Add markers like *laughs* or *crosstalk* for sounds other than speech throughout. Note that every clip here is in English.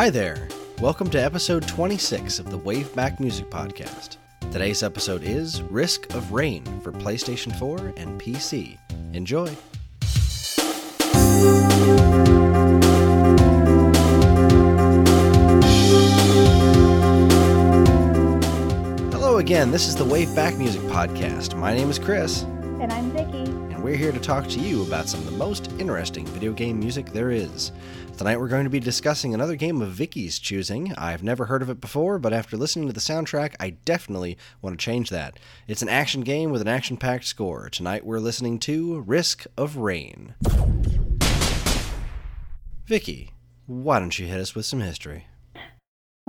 Hi there. Welcome to episode 26 of the Wave Back Music Podcast. Today's episode is Risk of Rain for PlayStation 4 and PC. Enjoy. Hello again. This is the Wave Back Music Podcast. My name is Chris, And I'm Vicky. And we're here to talk to you about some of the most interesting video game music there is. Tonight we're going to be discussing another game of Vicky's choosing. I've never heard of it before, but after listening to the soundtrack, I definitely want to change that. It's an action game with an action packed score. Tonight we're listening to Risk of Rain. Vicky, why don't you hit us with some history?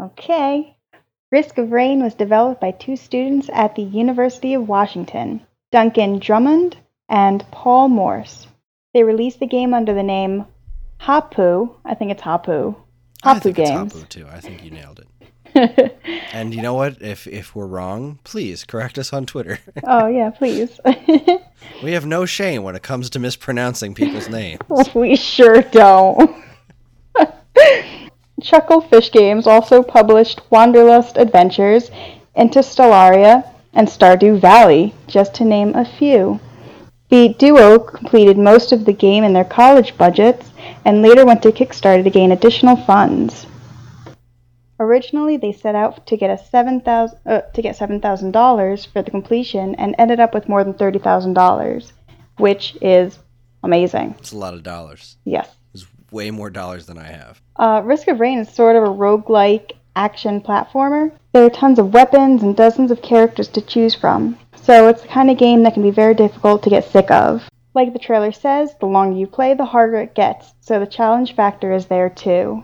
Okay. Risk of Rain was developed by two students at the University of Washington, Duncan Drummond and Paul Morse. They released the game under the name Hopoo. I think it's Hopoo. I Hopoo think it's Games. Hopoo too. I think you nailed it. *laughs* And you know what? If if we're wrong, please correct us on Twitter. *laughs* oh, yeah, please. *laughs* we have no shame when it comes to mispronouncing people's names. we sure don't. Chucklefish Games also published Wanderlust Adventures, Interstellaria, and Stardew Valley, just to name a few. The duo completed most of the game in their college budgets and later went to Kickstarter to gain additional funds. Originally, they set out to get a seven thousand uh, to get seven thousand dollars for the completion, and ended up with more than thirty thousand dollars, which is amazing. It's a lot of dollars. Yes. It's way more dollars than I have. Uh, Risk of Rain is sort of a roguelike action platformer. There are tons of weapons and dozens of characters to choose from, so it's the kind of game that can be very difficult to get sick of. Like the trailer says, the longer you play, the harder it gets, so the challenge factor is there too.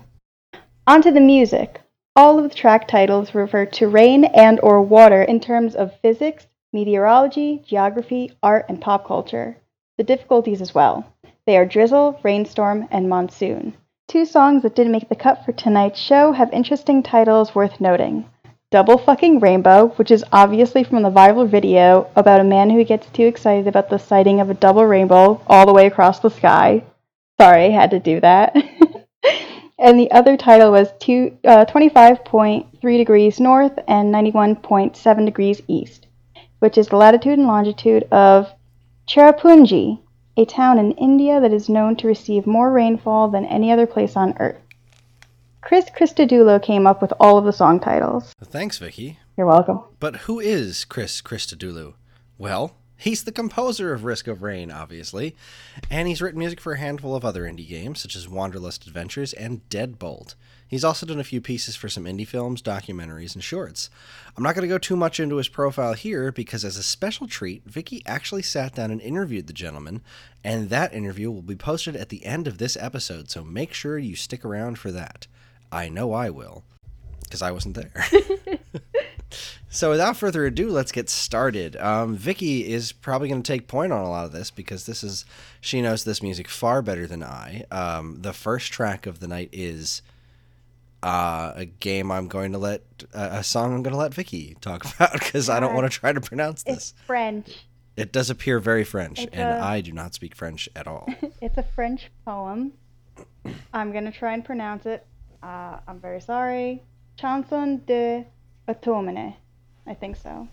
Onto the music. All of the track titles refer to rain and or water in terms of physics, meteorology, geography, art, and pop culture. The difficulties as well. They are drizzle, rainstorm, and monsoon. Two songs that didn't make the cut for tonight's show have interesting titles worth noting. Double Fucking Rainbow, which is obviously from the viral video about a man who gets too excited about the sighting of a double rainbow all the way across the sky. Sorry, had to do that. *laughs* and the other title was two, uh, 25.3 degrees north and 91.7 degrees east, which is the latitude and longitude of Cherrapunji, a town in India that is known to receive more rainfall than any other place on Earth. Chris Christodoulou came up with all of the song titles. Thanks, Vicky. You're welcome. But who is Chris Christodoulou? Well, he's the composer of Risk of Rain, obviously, and he's written music for a handful of other indie games, such as Wanderlust Adventures and Deadbolt. He's also done a few pieces for some indie films, documentaries, and shorts. I'm not going to go too much into his profile here because, as a special treat, Vicky actually sat down and interviewed the gentleman, and that interview will be posted at the end of this episode, so make sure you stick around for that. I know I will, because I wasn't there. *laughs* *laughs* So without further ado, let's get started. Um, Vicky is probably going to take point on a lot of this because this is she knows this music far better than I. Um, the first track of the night is uh, a game I'm going to let uh, a song I'm going to let Vicky talk *laughs* about because I don't want to try to pronounce this. French. It does appear very French, It's and I do not speak French at all. It's a French poem. I'm gonna try and pronounce it. Uh, I'm very sorry. Chanson de automne. I think so.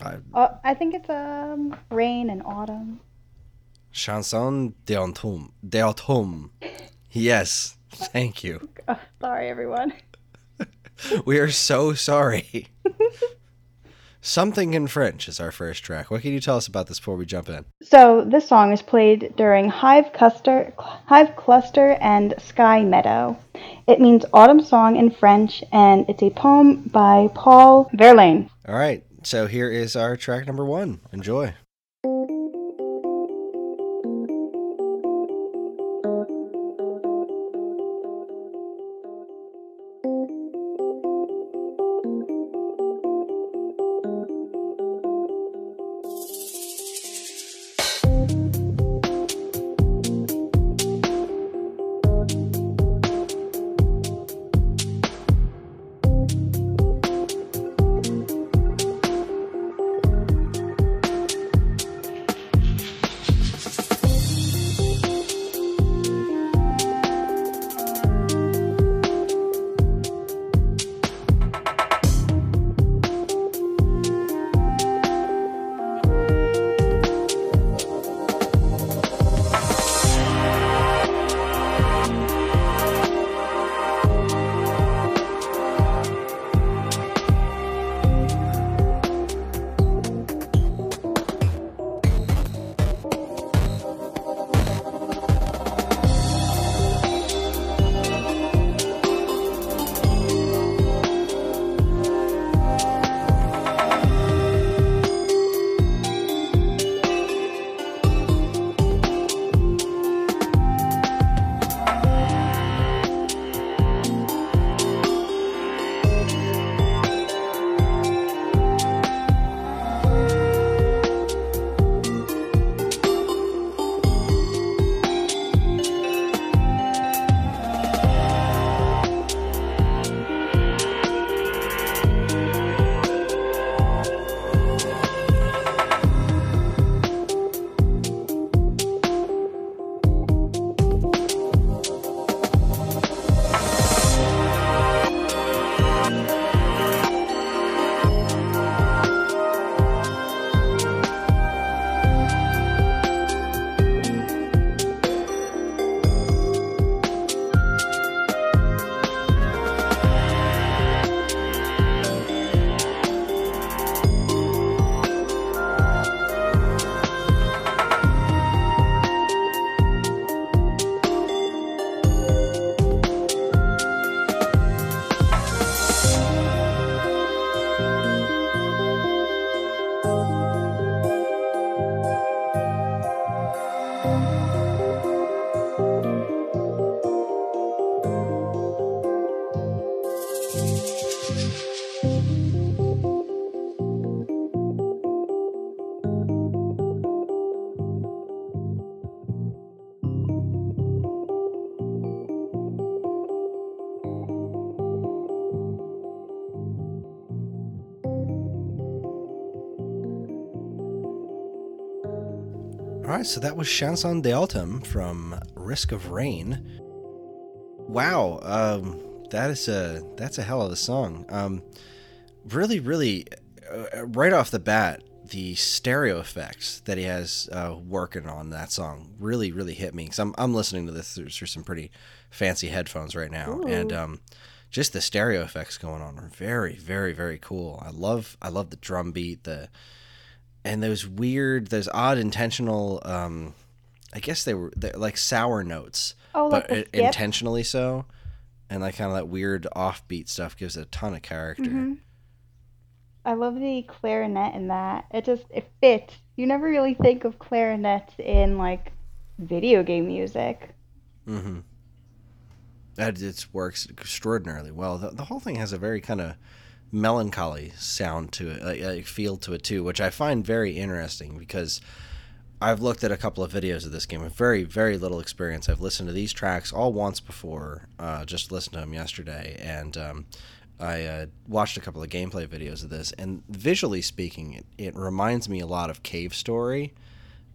I, Uh, I think it's um rain and autumn. Chanson de automne. De D'automne. Yes, *laughs* thank you. Oh, sorry, everyone. *laughs* We are so sorry. Something in French is our first track. What can you tell us about this before we jump in? So this song is played during Hive Cluster, Hive Cluster and Sky Meadow. It means autumn song in French, and it's a poem by Paul Verlaine. All right, so here is our track number one. Enjoy. Right, so that was Chanson d'Automne from Risk of Rain. Wow, um, that is a that's a hell of a song. Um, really, really, uh, right off the bat, the stereo effects that he has uh, working on that song really, really hit me. Cause I'm I'm listening to this through, through some pretty fancy headphones right now, Ooh. and um, just the stereo effects going on are very, very, very cool. I love I love the drum beat, the and those weird, those odd intentional. Um, I guess they were they're like sour notes, Oh, like but intentionally so, and like kind of that weird offbeat stuff gives it a ton of character. Mhm. I love the clarinet in that. It just it fits. You never really think of clarinets in like video game music. Mm-hmm. That it works extraordinarily well. The, the whole thing has a very kind of melancholy sound to it, like feel to it too, which I find very interesting because I've looked at a couple of videos of this game with very very little experience. I've listened to these tracks all once before, uh, just listened to them yesterday, and um, I uh, watched a couple of gameplay videos of this. And visually speaking, it, it reminds me a lot of Cave Story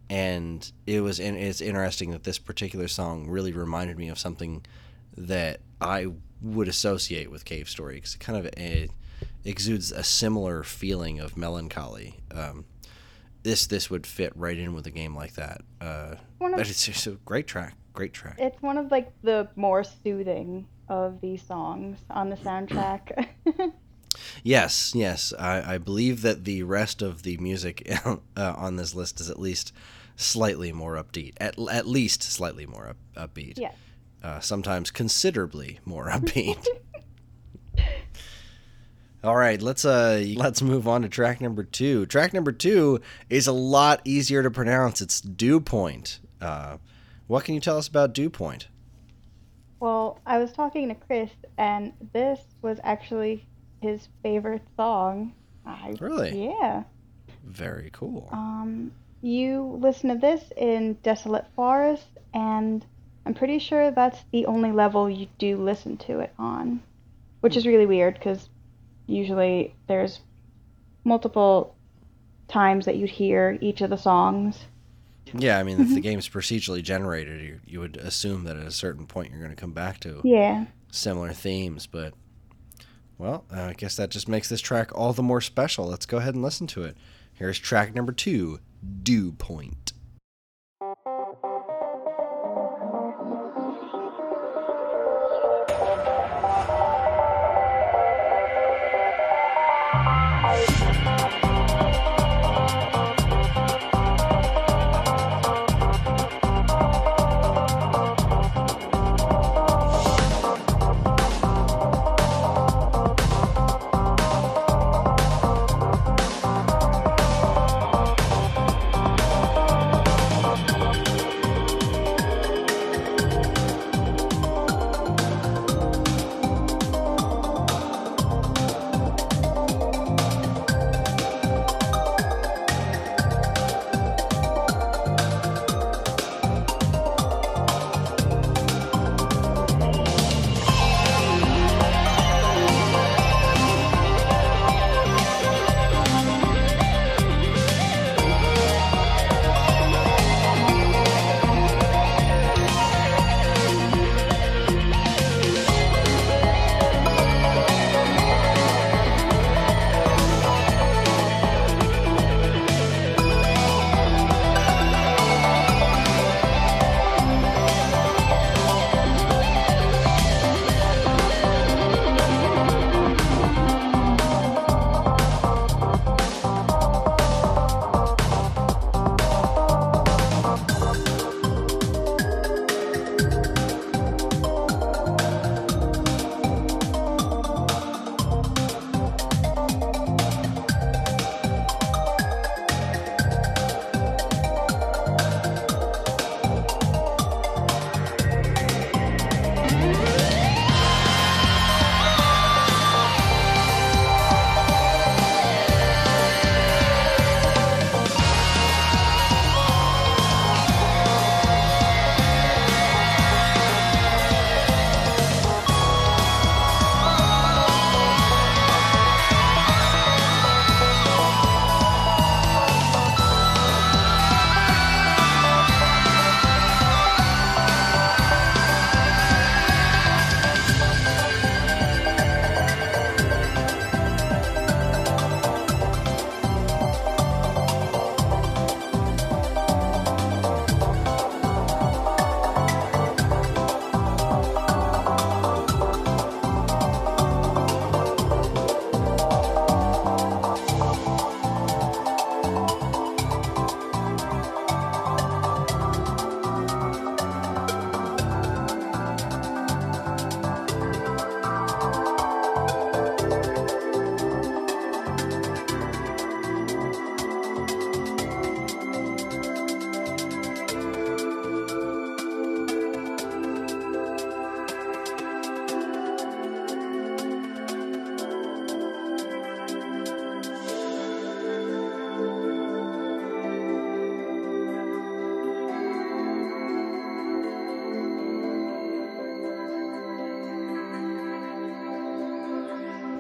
and it was and it's interesting that this particular song really reminded me of something that I would associate with Cave Story because it kind of eh, exudes a similar feeling of melancholy. Um, this this would fit right in with a game like that. Uh, of but it's just a great track, great track. it's one of like the more soothing of these songs on the soundtrack. *laughs* Yes, yes, I, I believe that the rest of the music *laughs* uh, on this list is at least slightly more upbeat. At at least slightly more up, upbeat. yes. uh, sometimes considerably more *laughs* upbeat. All right, let's uh *laughs* let's move on to track number two. Track number two is a lot easier to pronounce. It's Dew Point. Uh, what can you tell us about Dew Point? Well, I was talking to Chris, and this was actually his favorite song. I, Really? Yeah. Very cool. Um, you listen to this in Desolate Forest, and I'm pretty sure that's the only level you do listen to it on, which is really weird because usually there's multiple times that you'd hear each of the songs. Yeah, I mean, if the game's procedurally generated, you, you would assume that at a certain point you're going to come back to Yeah. similar themes, but well, uh, I guess that just makes this track all the more special. Let's go ahead and listen to it. Here's track number two, Dew Point.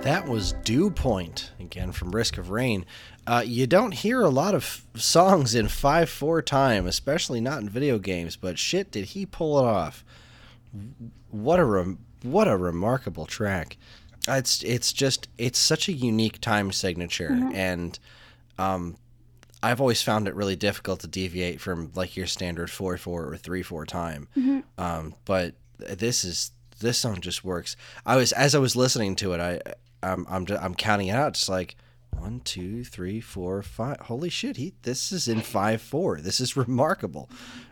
That was Dew Point, again from Risk of Rain. Uh, you don't hear a lot of songs in 5 4 time, especially not in video games, but shit, did he pull it off. What a, rem- what a remarkable track. It's, it's just, it's such a unique time signature, and um, I've always found it really difficult to deviate from like your standard 4 4 or 3 4 time. Um, but this is this song just works. I was as I was listening to it, I I'm I'm, just, I'm counting it out, just like one, two, three, four, five. Holy shit! He this is in five four. This is remarkable.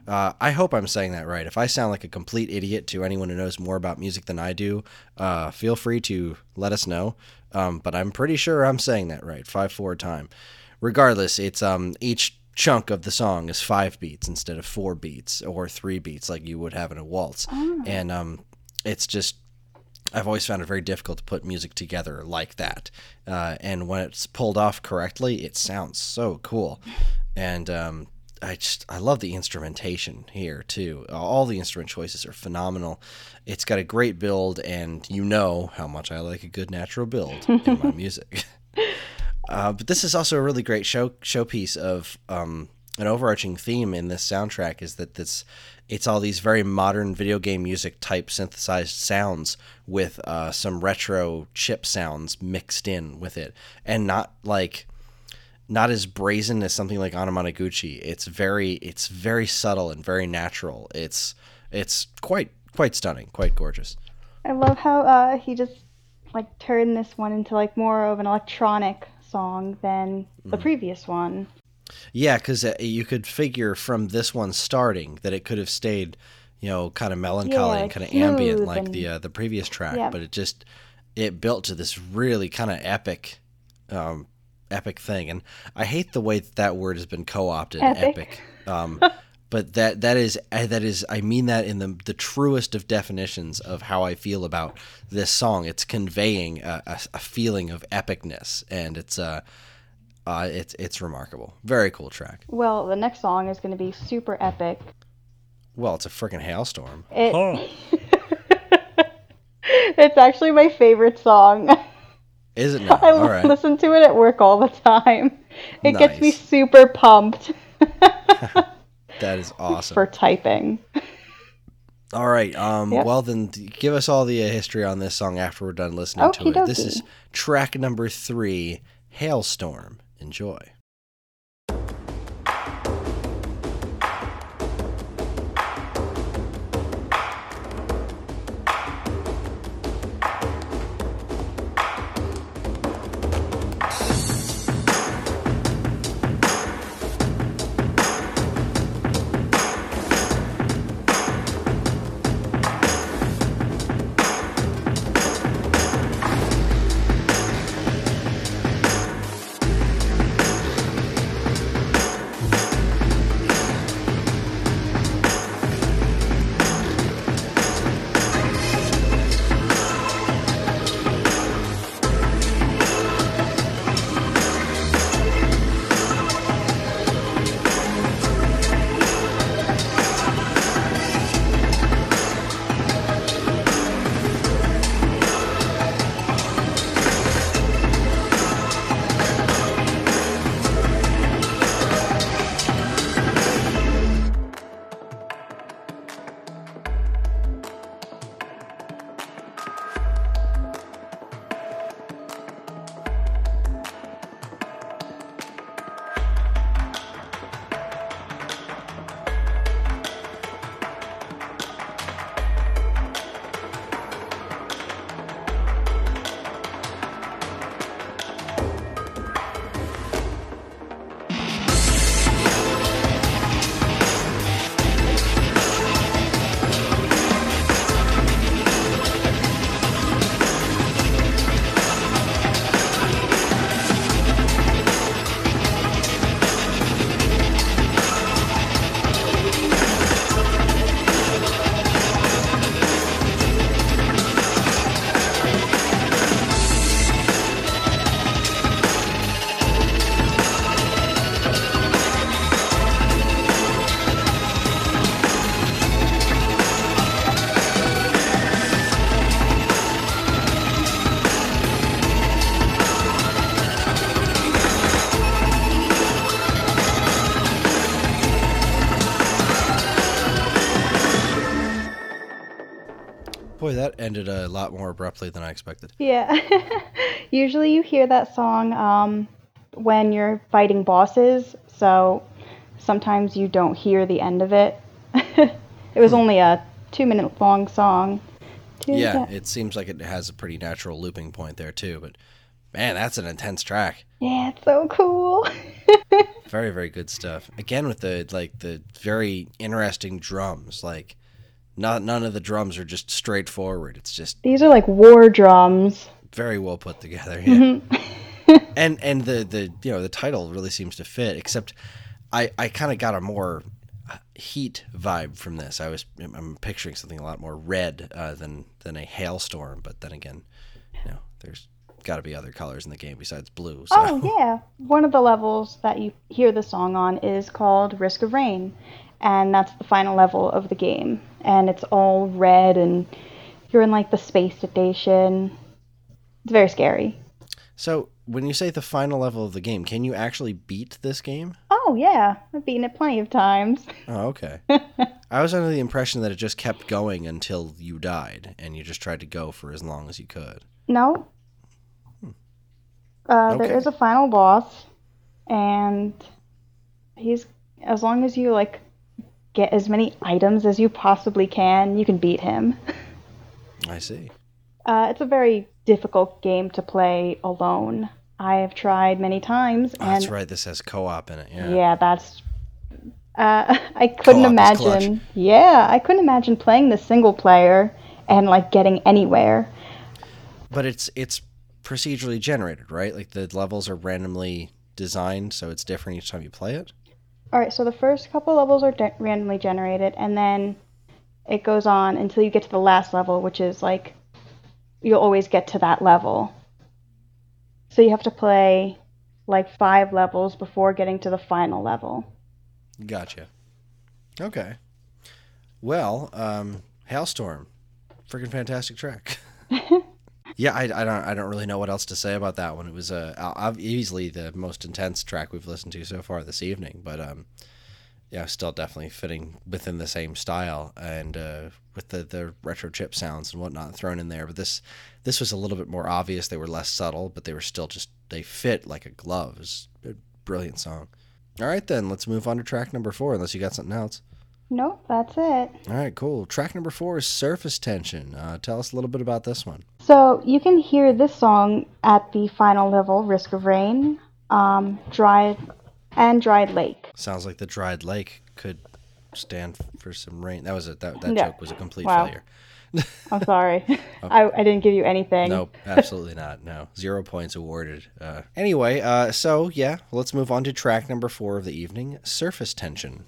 Uh, I hope I'm saying that right. If I sound like a complete idiot to anyone who knows more about music than I do, uh, feel free to let us know. Um, but I'm pretty sure I'm saying that right. Five four time. Regardless, it's um each chunk of the song is five beats instead of four beats or three beats like you would have in a waltz, and um it's just I've always found it very difficult to put music together like that. Uh, and when it's pulled off correctly, it sounds so cool. And um, I just I love the instrumentation here too. All the instrument choices are phenomenal. It's got a great build, and you know how much I like a good natural build in my *laughs* music. *laughs* Uh, but this is also a really great show showpiece of um, an overarching theme in this soundtrack is that this it's all these very modern video game music type synthesized sounds with uh, some retro chip sounds mixed in with it, and not like not as brazen as something like Anamanaguchi. It's very it's very subtle and very natural. It's it's quite quite stunning, quite gorgeous. I love how uh, he just like turned this one into like more of an electronic song than the previous one. Yeah, because uh, you could figure from this one starting that it could have stayed, you know, kind of melancholy Yeah, and kind of ambient smooth like and- the uh, the previous track, Yeah. but it just it built to this really kind of epic, um, epic thing. And I hate the way that, that word has been co-opted, Epic. epic. Um, *laughs* but that that is that is I mean that in the the truest of definitions of how I feel about this song. It's conveying a, a, a feeling of epicness, and it's uh, uh, it's it's remarkable. Very cool track. Well, the next song is going to be super epic. Well, it's a freaking hailstorm. It, *laughs* it's actually my favorite song. Is it *laughs* now? I All right. listen to it at work all the time. It gets me super pumped *laughs* That is awesome. for typing. All right. Um, Yep. Well, then give us all the uh, history on this song after we're done listening to it. This is track number three, Hailstorm. Enjoy. Ended a lot more abruptly than I expected. Yeah. *laughs* Usually you hear that song um, when you're fighting bosses, so sometimes you don't hear the end of it. *laughs* it was only a two minute long song. Two Yeah, it seems like it has a pretty natural looping point there too, but man, that's an intense track. yeah, it's so cool. *laughs* Very, very good stuff. Again with the like the very interesting drums. Like not none of the drums are just straightforward. It's just These are like war drums. very well put together. Yeah. *laughs* and and the the you know the title really seems to fit. Except I I kind of got a more uh, heat vibe from this. I was I'm picturing something a lot more red uh, than than a hailstorm. But then again, you know, there's got to be other colors in the game besides blue. So. Oh, yeah. One of the levels that you hear the song on is called Risk of Rain, and that's the final level of the game. And it's all red, and you're in like the space station. It's very scary. So when you say the final level of the game, can you actually beat this game? Oh, yeah. I've beaten it plenty of times. *laughs* Oh, okay. I was under the impression that it just kept going until you died, and you just tried to go for as long as you could. No. Uh, Okay. There is a final boss, and he's as long as you like get as many items as you possibly can, you can beat him. I see. Uh, it's a very difficult game to play alone. I have tried many times, Oh, and that's right. This has co-op in it. Yeah. yeah, that's. Uh, *laughs* I couldn't Co-op imagine. Yeah, I couldn't imagine playing the single player and like getting anywhere. But it's it's procedurally generated, right? Like the levels are randomly designed, so it's different each time you play it. All right, so the first couple levels are de- randomly generated, and then it goes on until you get to the last level, which is like you'll always get to that level. So you have to play like five levels before getting to the final level. Gotcha. Okay. Well, um, Hailstorm, freaking fantastic track. *laughs* yeah, I, I don't I don't really know what else to say about that one. It was uh, easily the most intense track we've listened to so far this evening, but um, yeah, still definitely fitting within the same style and uh, with the the retro chip sounds and whatnot thrown in there. But this this was a little bit more obvious. They were less subtle, but they were still just they fit like a glove. It was a brilliant song. All right, then let's move on to track number four. Unless you got something else. Nope, that's it. All right, cool. Track number four is Surface Tension. Uh, tell us a little bit about this one. So you can hear this song at the final level, Risk of Rain, um, Dried, and Dried Lake. Sounds like the dried lake could stand for some rain. That was a that, that joke was a complete Wow. failure. *laughs* I'm sorry, I, I didn't give you anything. Nope, absolutely not. No, zero points awarded. Uh, anyway, uh, so yeah, let's move on to track number four of the evening: Surface Tension.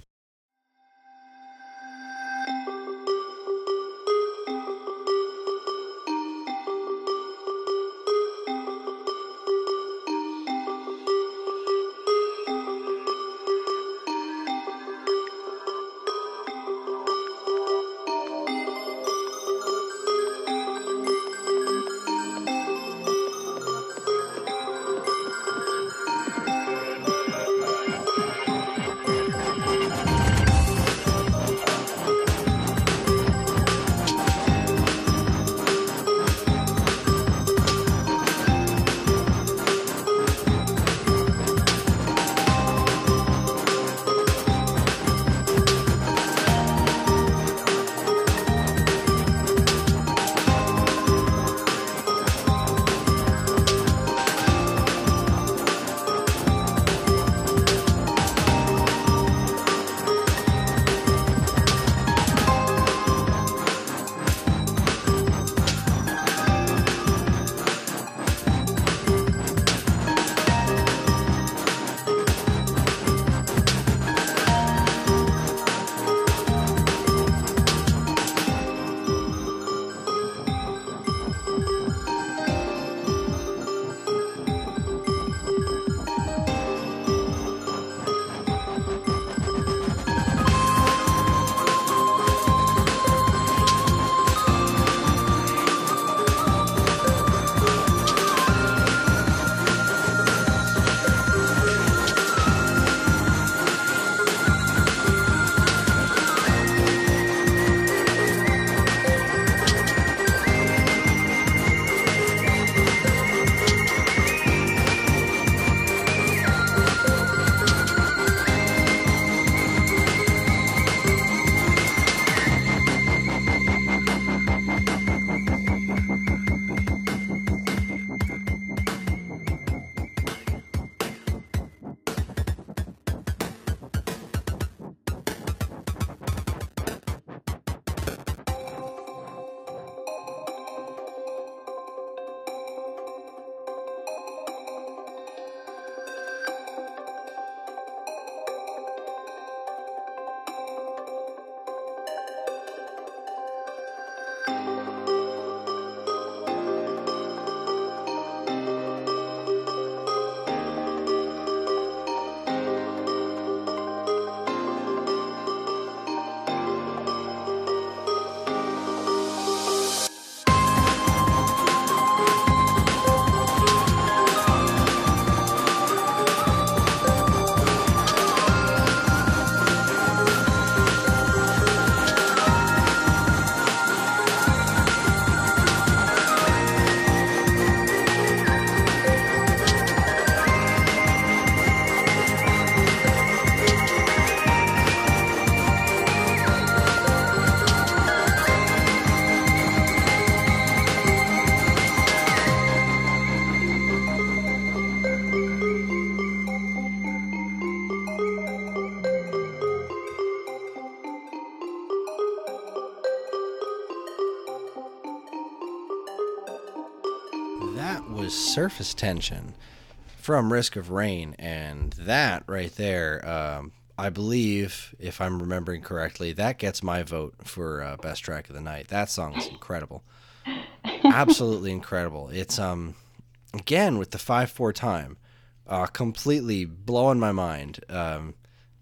Surface Tension from Risk of Rain, and that right there, um, I believe, if I'm remembering correctly, that gets my vote for uh, best track of the night. That song is incredible, absolutely incredible. It's um, again with the five four time, uh, completely blowing my mind. Um,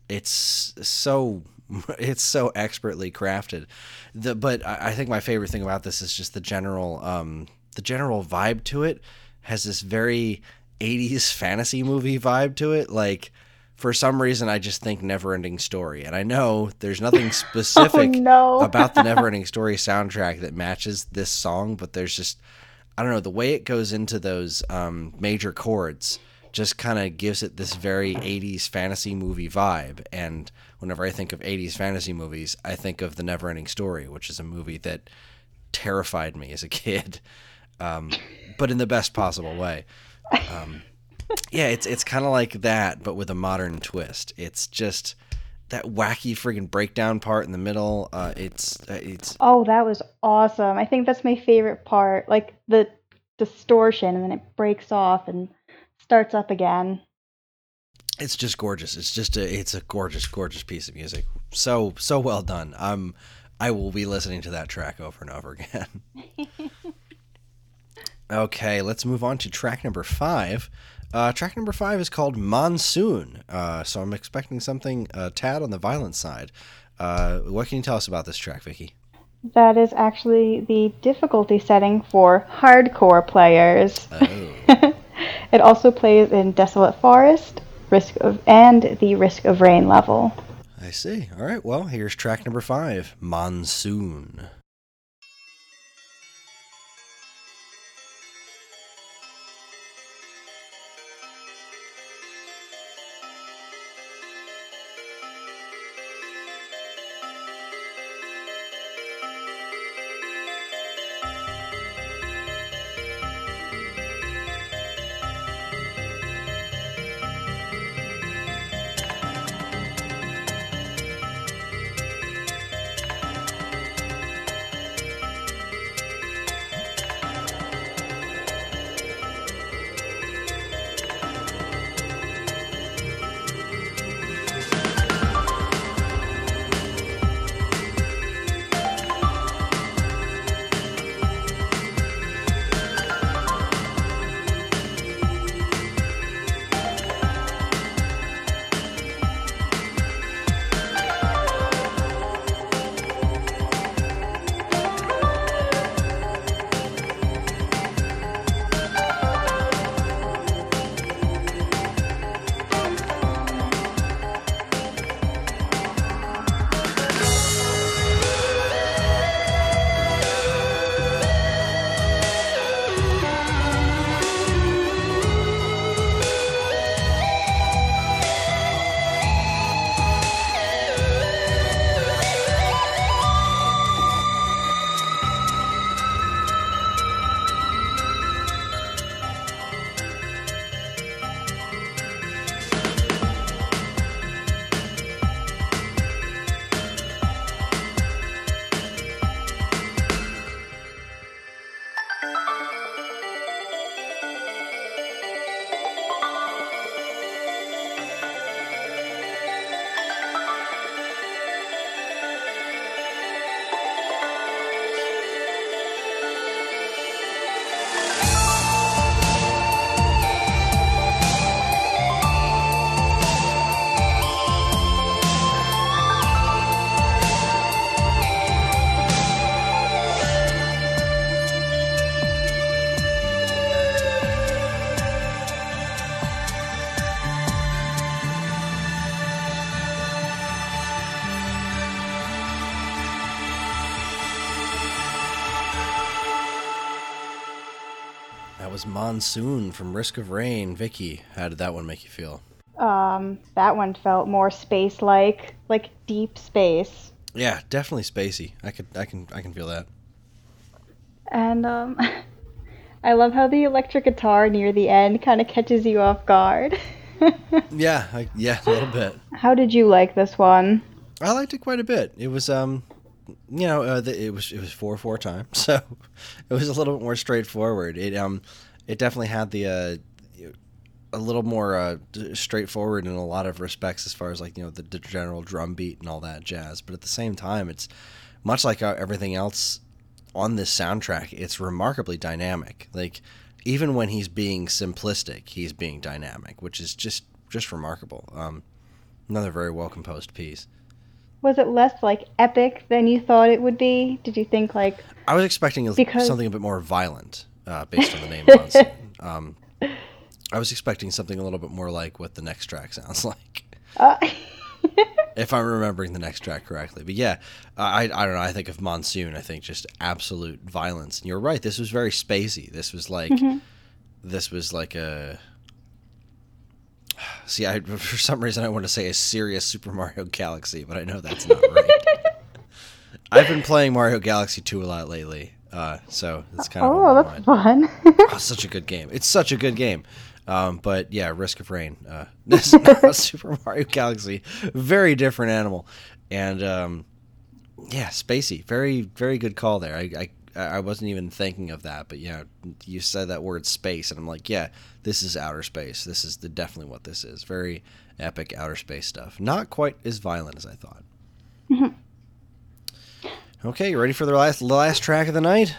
it's so *laughs* it's so expertly crafted. The but I, I think my favorite thing about this is just the general um the general vibe to it has this very 80s fantasy movie vibe to it like for some reason I just think Neverending Story. And I know there's nothing *laughs* specific Oh, no. *laughs* about the Neverending Story soundtrack that matches this song, but there's just I don't know, the way it goes into those um, major chords just kind of gives it this very 80s fantasy movie vibe. And whenever I think of 80s fantasy movies, I think of The Neverending Story, which is a movie that terrified me as a kid, um, but in the best possible way. Um, yeah, it's it's kind of like that, but with a modern twist. It's just that wacky friggin' breakdown part in the middle. Uh, it's uh, it's Oh, that was awesome. I think that's my favorite part. Like the distortion and then it breaks off and starts up again. it's just gorgeous. It's just a it's a gorgeous gorgeous piece of music. So so well done. Um, I will be listening to that track over and over again. *laughs* okay, let's move on to track number five. Uh, track number five is called Monsoon. Uh, so I'm expecting something a tad on the violent side. Uh, what can you tell us about this track, Vicky? That is actually the difficulty setting for hardcore players. Oh. *laughs* it also plays in Desolate Forest, Risk of and the Risk of Rain level. I see. All right. Well, here's track number five, Monsoon. Was Monsoon from Risk of Rain. Vicky, how did that one make you feel? Um, that one felt more space-like, like deep space. Yeah, definitely spacey. I could, I can, I can feel that. And um, *laughs* I love how the electric guitar near the end kind of catches you off guard. *laughs* Yeah, I, yeah, a little bit. how did you like this one? I liked it quite a bit. It was, um, you know, uh, the, it was it was four four time, *laughs* so it was a little bit more straightforward. It um, it definitely had the uh, a little more uh, straightforward in a lot of respects as far as like you know the, the general drum beat and all that jazz. But at the same time, it's much like uh, everything else on this soundtrack. It's remarkably dynamic. Like even when he's being simplistic, he's being dynamic, which is just just remarkable. Um, another very well composed piece. Was it less like epic than you thought it would be? Did you think like I was expecting Because- something a bit more violent uh, based on the name Monsoon. *laughs* Um, I was expecting something a little bit more like what the next track sounds *laughs* like, uh, *laughs* if I'm remembering the next track correctly. But yeah, I I don't know. I think of Monsoon. I think just absolute violence. And you're right. This was very spacey. This was like this was like a. *sighs* See, I for some reason I want to say a serious Super Mario Galaxy, but I know that's not right. I've been playing Mario Galaxy 2 a lot lately, uh, so it's kind of Oh, that's fun. *laughs* Oh, such a good game. It's such a good game. Um, but yeah, Risk of Rain. Uh, *laughs* this *laughs* Super Mario Galaxy. Very different animal, and um, yeah, spacey. Very very good call there. I, I I wasn't even thinking of that, but yeah, you said that word space, and I'm like, yeah, this is outer space. This is the, definitely what this is. Very epic outer space stuff. Not quite as violent as I thought. Okay, you ready for the last the last track of the night?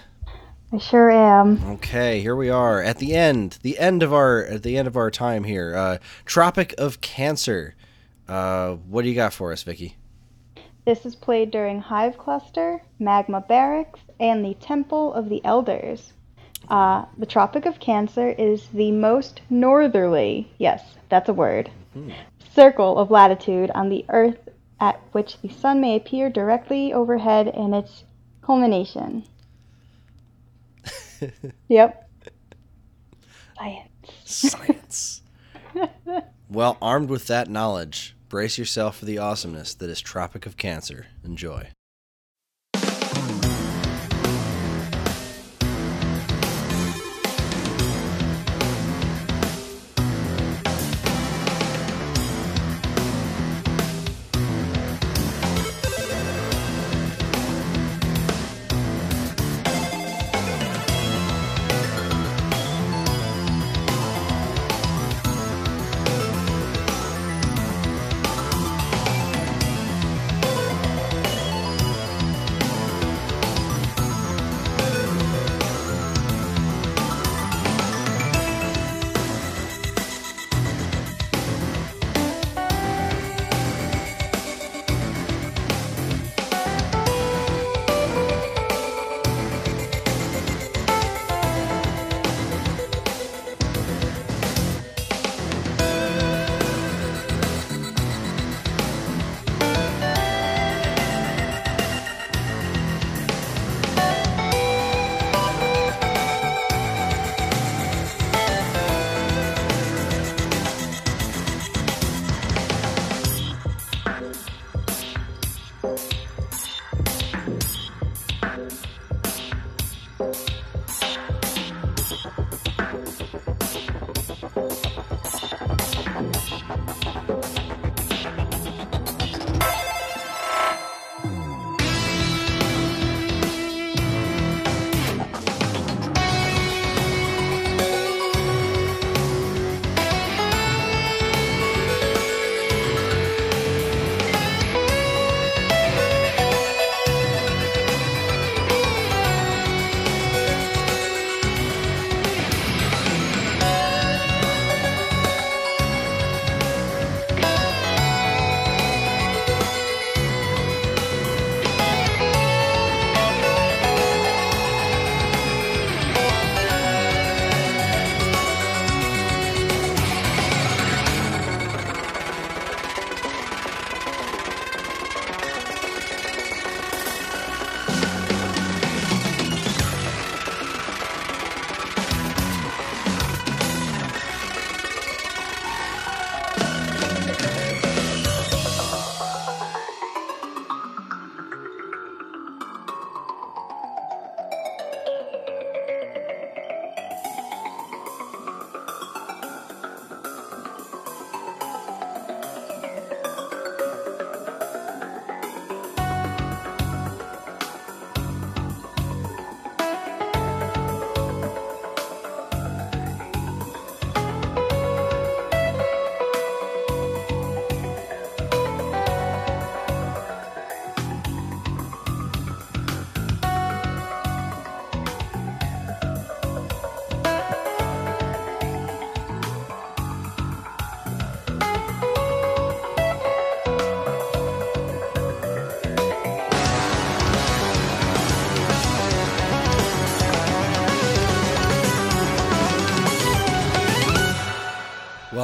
I sure am. Okay, here we are at the end, the end of our at the end of our time here. Uh, Tropic of Cancer. Uh, what do you got for us, Vicky? This is played during Hive Cluster, Magma Barracks, and the Temple of the Elders. Uh, the Tropic of Cancer is the most northerly, yes, that's a word, circle of latitude on the Earth at which the sun may appear directly overhead in its culmination. *laughs* yep. Science. Science. *laughs* well, armed with that knowledge, brace yourself for the awesomeness that is Tropic of Cancer. Enjoy.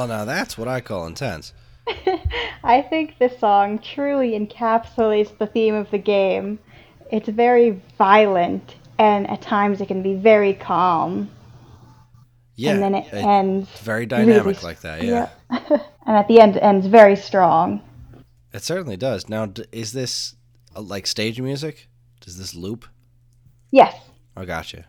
Well, now that's what I call intense. *laughs* I think this song truly encapsulates the theme of the game. It's very violent, and at times it can be very calm. Yeah, and then it, ends very dynamic really, like that. Yeah, yeah. *laughs* and at the end, it ends very strong. It certainly does. Now, is this uh, like stage music? Does this loop? Yes. I gotcha.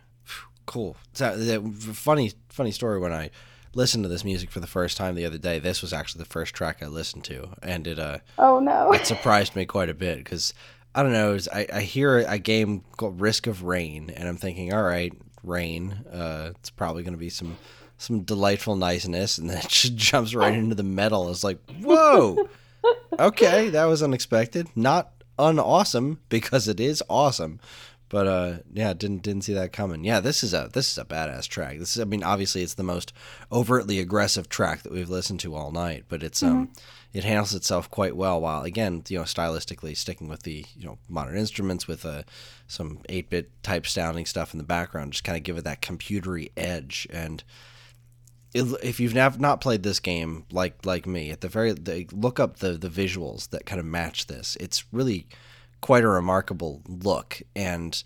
Cool. So, funny, funny story. When I listened to this music for the first time the other day, this was actually the first track I listened to, and it uh oh no, it surprised me quite a bit because I don't know. I, I hear a game called Risk of Rain, and I'm thinking, all right, rain. Uh, it's probably going to be some some delightful niceness, and then *laughs* it just jumps right into the metal. It's like, whoa, okay, that was unexpected. Not unawesome because it is awesome, but uh, yeah, didn't didn't see that coming. Yeah, this is a this is a badass track. This is, I mean, obviously it's the most overtly aggressive track that we've listened to all night, but it's um, mm-hmm. um, it handles itself quite well. While again, you know, stylistically sticking with the you know modern instruments with uh, some eight bit type sounding stuff in the background, just kind of give it that computery edge and if you've not played this game like like me, at the very the, look up the the visuals that kind of match this. It's really quite a remarkable look. And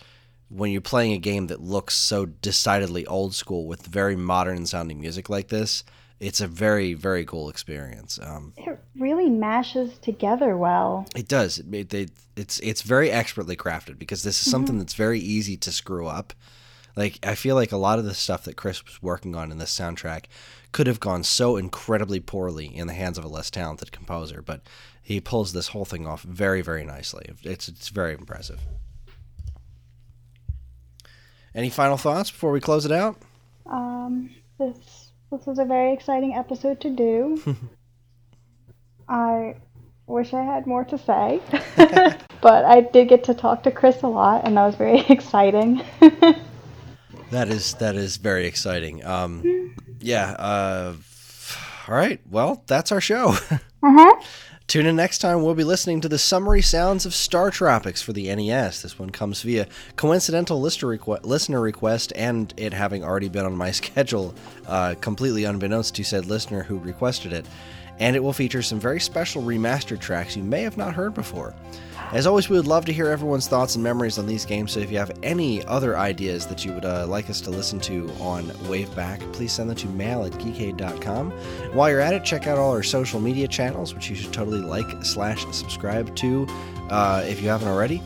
when you're playing a game that looks so decidedly old school with very modern sounding music like this, it's a very very cool experience. Um, it really mashes together well. It does. It, it, it's it's very expertly crafted because this is something mm-hmm. that's very easy to screw up. Like I feel like a lot of the stuff that Chris was working on in this soundtrack could have gone so incredibly poorly in the hands of a less talented composer, but he pulls this whole thing off very, very nicely. It's it's very impressive. Any final thoughts before we close it out? Um, this this was a very exciting episode to do. *laughs* I wish I had more to say, *laughs* but I did get to talk to Chris a lot, and that was very *laughs* exciting. that is that is very exciting. Um, yeah. Uh, all right. Well, that's our show. uh-huh. Tune in next time. We'll be listening to the summary sounds of Star Tropics for the NES. This one comes via coincidental listener, requ- listener request, and it having already been on my *laughs* schedule, uh, completely unbeknownst to said listener who requested it. And it will feature some very special remastered tracks you may have not heard before. As always, we would love to hear everyone's thoughts and memories on these games, so if you have any other ideas that you would uh, like us to listen to on Waveback, please send them to mail at geekade.com. While you're at it, check out all our social media channels, which you should totally like slash subscribe to uh, if you haven't already.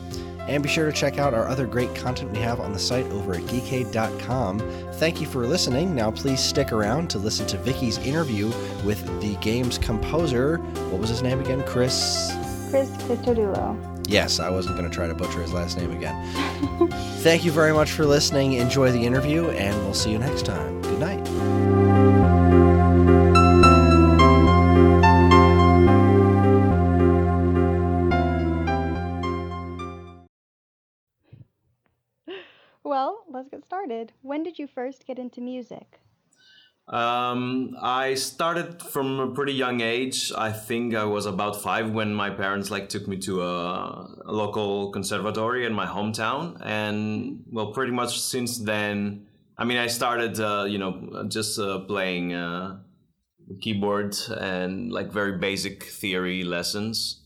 And be sure to check out our other great content we have on the site over at geekade.com. Thank you for listening. Now, please stick around to listen to Vicky's interview with the game's composer. What was his name again? Chris. Chris Christodoulou. Yes, I wasn't going to try to butcher his last name again. *laughs* Thank you very much for listening. Enjoy the interview, and we'll see you next time. Good night. Did you first get into music? Um, I started from a pretty young age. I think I was about five when my parents like took me to a, a local conservatory in my hometown, and well, pretty much since then. I mean, I started, uh, you know, just uh, playing uh, keyboard and like very basic theory lessons,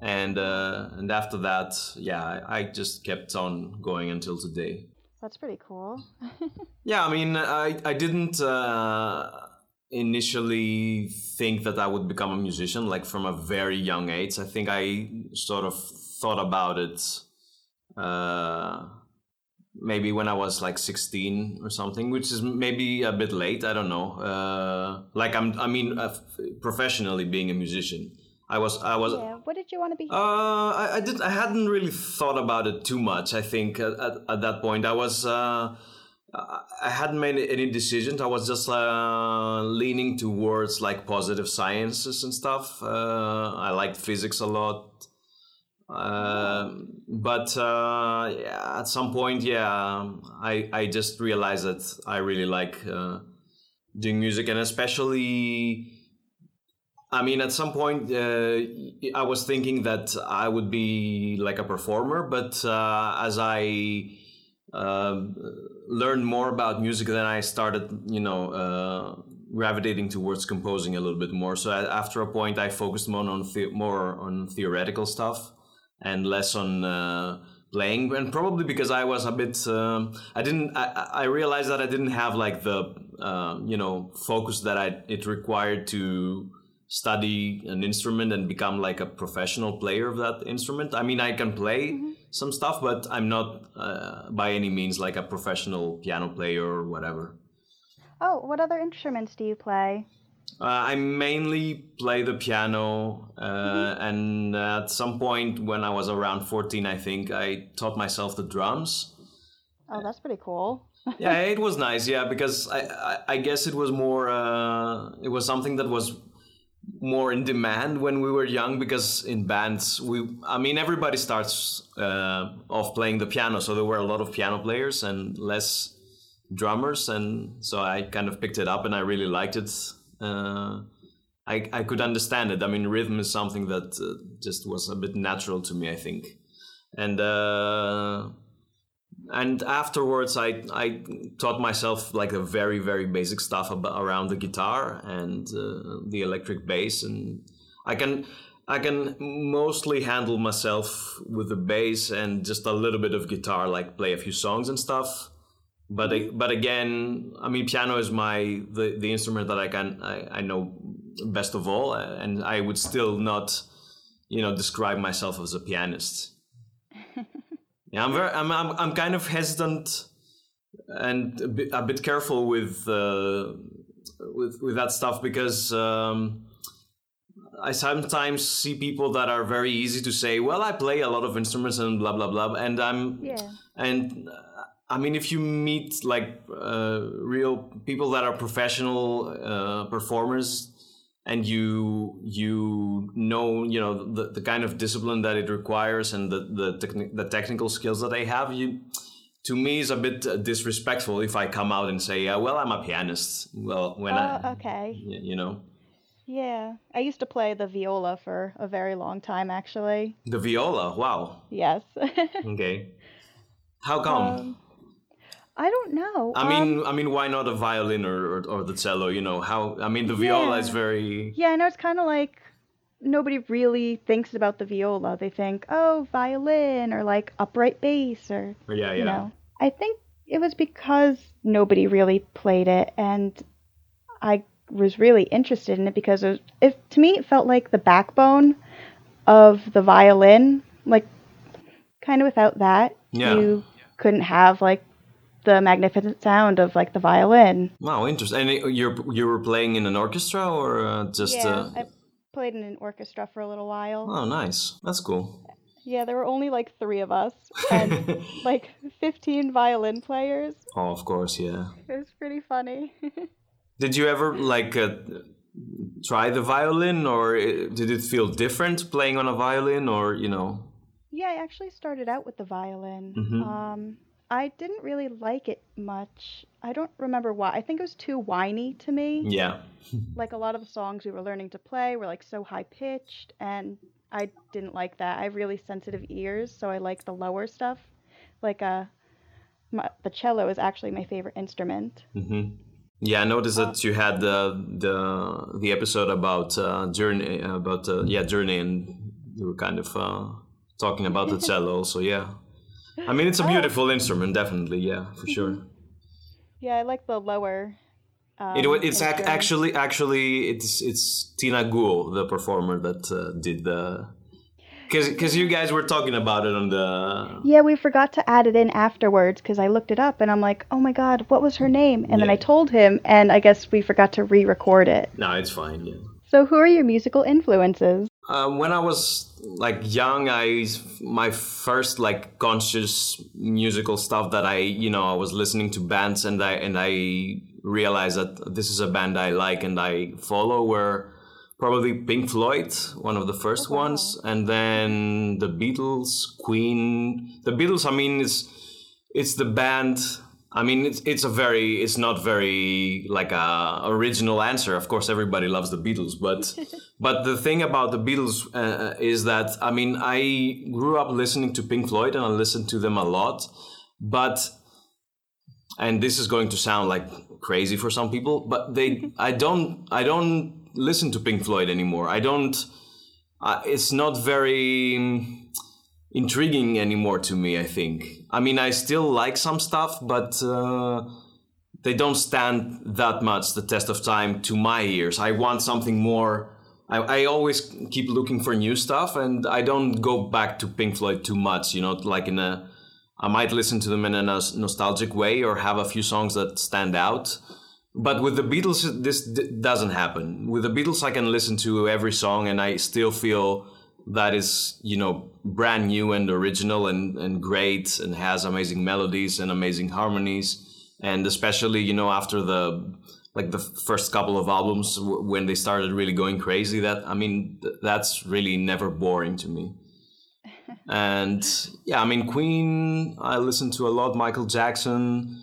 and uh, and after that, yeah, I, I just kept on going until today. That's pretty cool. *laughs* yeah, I mean, I I didn't uh, initially think that I would become a musician like from a very young age. I think I sort of thought about it uh, maybe when I was like 16 or something, which is maybe a bit late. I don't know. Uh, like I'm, I mean, uh, professionally being a musician. I was I was. Yeah. What did you want to be? Uh, I, I did. I hadn't really thought about it too much. I think at, at, at that point I was. Uh, I hadn't made any decisions. I was just uh, leaning towards like positive sciences and stuff. Uh, I liked physics a lot. Uh, but yeah, at some point, yeah, I I just realized that I really like uh, doing music, and especially I mean, at some point, uh, I was thinking that I would be like a performer, but uh, as I uh, learned more about music, then I started, you know, uh, gravitating towards composing a little bit more. So after a point, I focused more on the- more on theoretical stuff and less on uh, playing. And probably because I was a bit, um, I didn't, I, I realized that I didn't have like the, uh, you know, focus that I it required to study an instrument and become like a professional player of that instrument. I mean, I can play some stuff, but I'm not uh, by any means like a professional piano player or whatever. Oh, what other instruments do you play? Uh, I mainly play the piano, uh, and at some point when I was around 14, I think I taught myself the drums. Oh, that's pretty cool. yeah, it *laughs* was nice. Yeah, because I, I, I guess it was more, uh, it was something that was more in demand when we were young because in bands we i mean everybody starts uh, off playing the piano. So there were a lot of piano players and less drummers. And so i kind of picked it up and i really liked it. Uh, I, I could understand it. I mean rhythm is something that uh, just was a bit natural to me i think. And uh, and afterwards I, I taught myself like the very very basic stuff about, around the guitar and uh, the electric bass. And i can i can mostly handle myself with the bass and just a little bit of guitar like play a few songs and stuff. But but again i mean piano is my the, the instrument that i can I, I know best of all. And i would still not you know describe myself as a pianist yeah, I'm very, I'm, I'm, I'm kind of hesitant and a bit, a bit careful with, uh, with, with that stuff because um, I sometimes see people that are very easy to say, well, I play a lot of instruments and blah blah blah, and I'm, Yeah. and uh, I mean, if you meet like uh, real people that are professional uh, performers, and you you know you know the, the kind of discipline that it requires and the the, techni- the technical skills that they have, you to me is a bit uh, disrespectful if I come out and say, uh, well, I'm a pianist. Well, when Oh, I okay. y- you know Yeah. I used to play the viola for a very long time, actually. the viola. Wow. Yes. *laughs* Okay. How come? Um, I don't know. I Um, mean, I mean, why not a violin or, or, or the cello? You know how? I mean, the viola is very. Yeah, I know it's kind of like nobody really thinks about the viola. They think, oh, violin or like upright bass or, Yeah, yeah. you know. I think it was because nobody really played it and I was really interested in it because it, was, it to me it felt like the backbone of the violin. Like kind of without that, Yeah. you couldn't have like the magnificent sound of like the violin. Wow, interesting. And you're you were playing in an orchestra or uh, just? yeah, Uh... I played in an orchestra for a little while. Oh, nice. That's cool. Yeah, there were only like three of us *laughs* and like 15 violin players. Oh, of course, yeah. It was pretty funny. *laughs* Did you ever like uh, try the violin, or uh, did it feel different playing on a violin, or you know? yeah, I actually started out with the violin. Mhm. Um, I didn't really like it much. I don't remember why. I think it was too whiny to me. Yeah. *laughs* Like a lot of the songs we were learning to play were like so high pitched, and I didn't like that. I have really sensitive ears, so I like the lower stuff. Like uh, my, the cello is actually my favorite instrument. hmm Yeah, I noticed that you had the the the episode about uh, journey about uh, yeah journey, and you were kind of uh, talking about the *laughs* cello. So yeah, I mean it's a beautiful instrument, definitely. Yeah, for sure. Yeah, I like the lower. Um, what, it's ac- actually actually it's it's Tina Guo, the performer that uh, did the. Because you guys were talking about it on the Yeah, we forgot to add it in afterwards because I looked it up and I'm like, oh my god, what was her name? And then I told him, and I guess we forgot to re record it. no, it's fine. Yeah. So, who are your musical influences? Um, when I was like young, I my first like conscious musical stuff that I you know I was listening to bands and I and I realized that this is a band I like and I follow were probably Pink Floyd, one of the first Oh, wow. ones, and then the Beatles, Queen. The Beatles, I mean, it's it's the band. I mean, it's it's a very it's not very like a original answer. Of course, everybody loves the Beatles, but *laughs* but the thing about the Beatles uh, is that I mean, I grew up listening to Pink Floyd and I listened to them a lot, but and this is going to sound like crazy for some people, but they *laughs* I don't I don't listen to Pink Floyd anymore. I don't. Uh, it's not very intriguing anymore to me. I think. I mean, I still like some stuff, but uh, they don't stand that much the test of time to my ears. I want something more. I, I always keep looking for new stuff, and I don't go back to Pink Floyd too much. You know, like in a. I might listen to them in a nostalgic way or have a few songs that stand out but with the Beatles, this d- doesn't happen. With the Beatles, I can listen to every song and I still feel that is, you know, brand new and original and, and great and has amazing melodies and amazing harmonies. And especially, you know, after the like the first couple of albums w- when they started really going crazy, that I mean, th- that's really never boring to me. *laughs* and yeah, I mean, Queen, I listen to a lot. Michael Jackson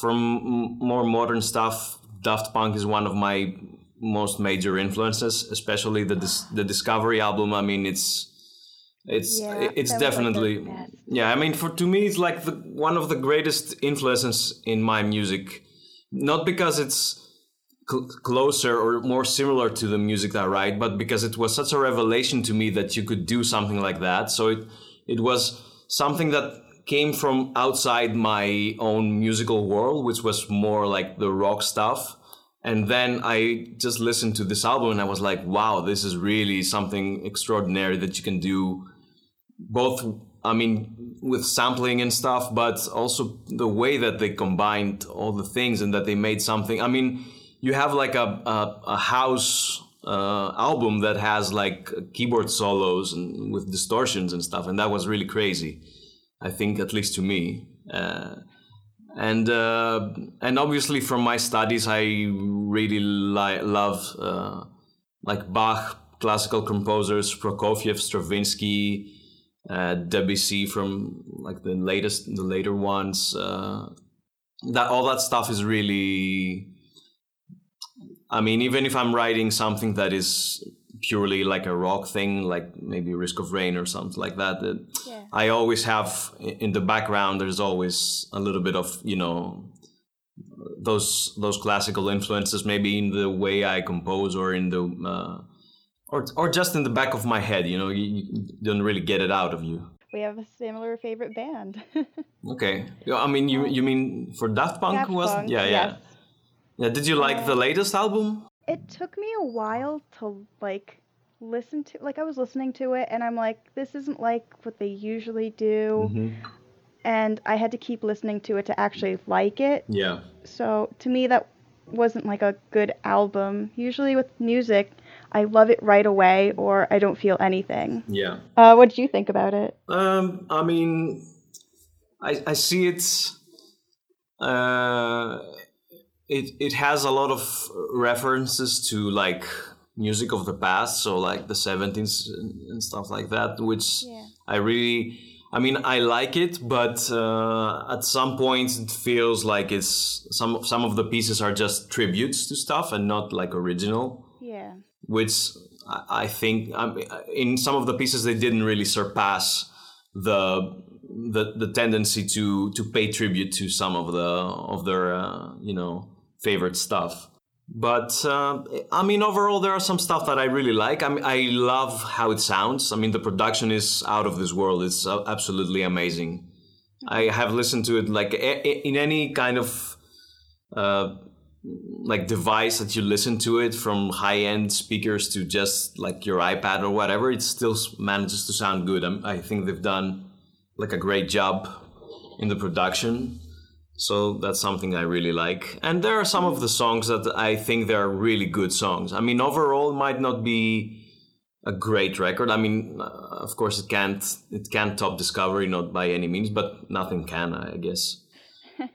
from more modern stuff, Daft Punk is one of my most major influences, especially the dis- the Discovery album. I mean, it's it's Yeah, it's that was, like, definitely yeah. I mean, for to me, it's like the, one of the greatest influences in my music, not because it's cl- closer or more similar to the music that I write, but because it was such a revelation to me that you could do something like that. So it it was something that came from outside my own musical world, which was more like the rock stuff. And then I just listened to this album and I was like, wow, this is really something extraordinary that you can do both i mean with sampling and stuff but also the way that they combined all the things and that they made something. I mean you have like a a, a house uh, album that has like keyboard solos and with distortions and stuff and that was really crazy i think at least to me. Uh, and uh, and obviously from my studies i really li- love uh, like bach classical composers prokofiev stravinsky uh, Debussy from like the latest, the later ones. Uh, that all that stuff is really. I mean, even if I'm writing something that is purely like a rock thing, like maybe Risk of Rain or something like that, that Yeah. I always have in the background. There's always a little bit of you know those those classical influences, maybe in the way I compose or in the. Uh, or, or just in the back of my head, you know, you, you don't really get it out of you. We have a similar favorite band. *laughs* Okay. I mean, you you mean for Daft Punk Daft was? Punk, yeah, yeah. yes. Yeah. Did you like the latest album? It took me a while to like listen to like I was listening to it and I'm like this isn't like what they usually do Mm-hmm. and I had to keep listening to it to actually like it. Yeah. So to me that wasn't like a good album. Usually with music, I love it right away or I don't feel anything. Yeah. Uh, what did you think about it? Um, I mean, I I see it. Uh, it it has a lot of references to like music of the past, so like the seventies and stuff like that, which Yeah. I really. I mean, I like it, but uh, at some points it feels like it's some some of the pieces are just tributes to stuff and not like original Yeah. which I I think um, in some of the pieces they didn't really surpass the the, the tendency to to pay tribute to some of the of their uh, you know favorite stuff. But uh, I mean, overall, there are some stuff that I really like. I mean, I love how it sounds. I mean, the production is out of this world. It's uh, absolutely amazing. I have listened to it like in any kind of uh, like device that you listen to it from high end speakers to just like your iPad or whatever, it still manages to sound good. I'm, I think they've done like a great job in the production. So that's something I really like. And there are some of the songs that I think they're really good songs. I mean, overall, it might not be a great record. I mean, uh, of course, it can't it can't top Discovery, not by any means, but nothing can, I guess. *laughs*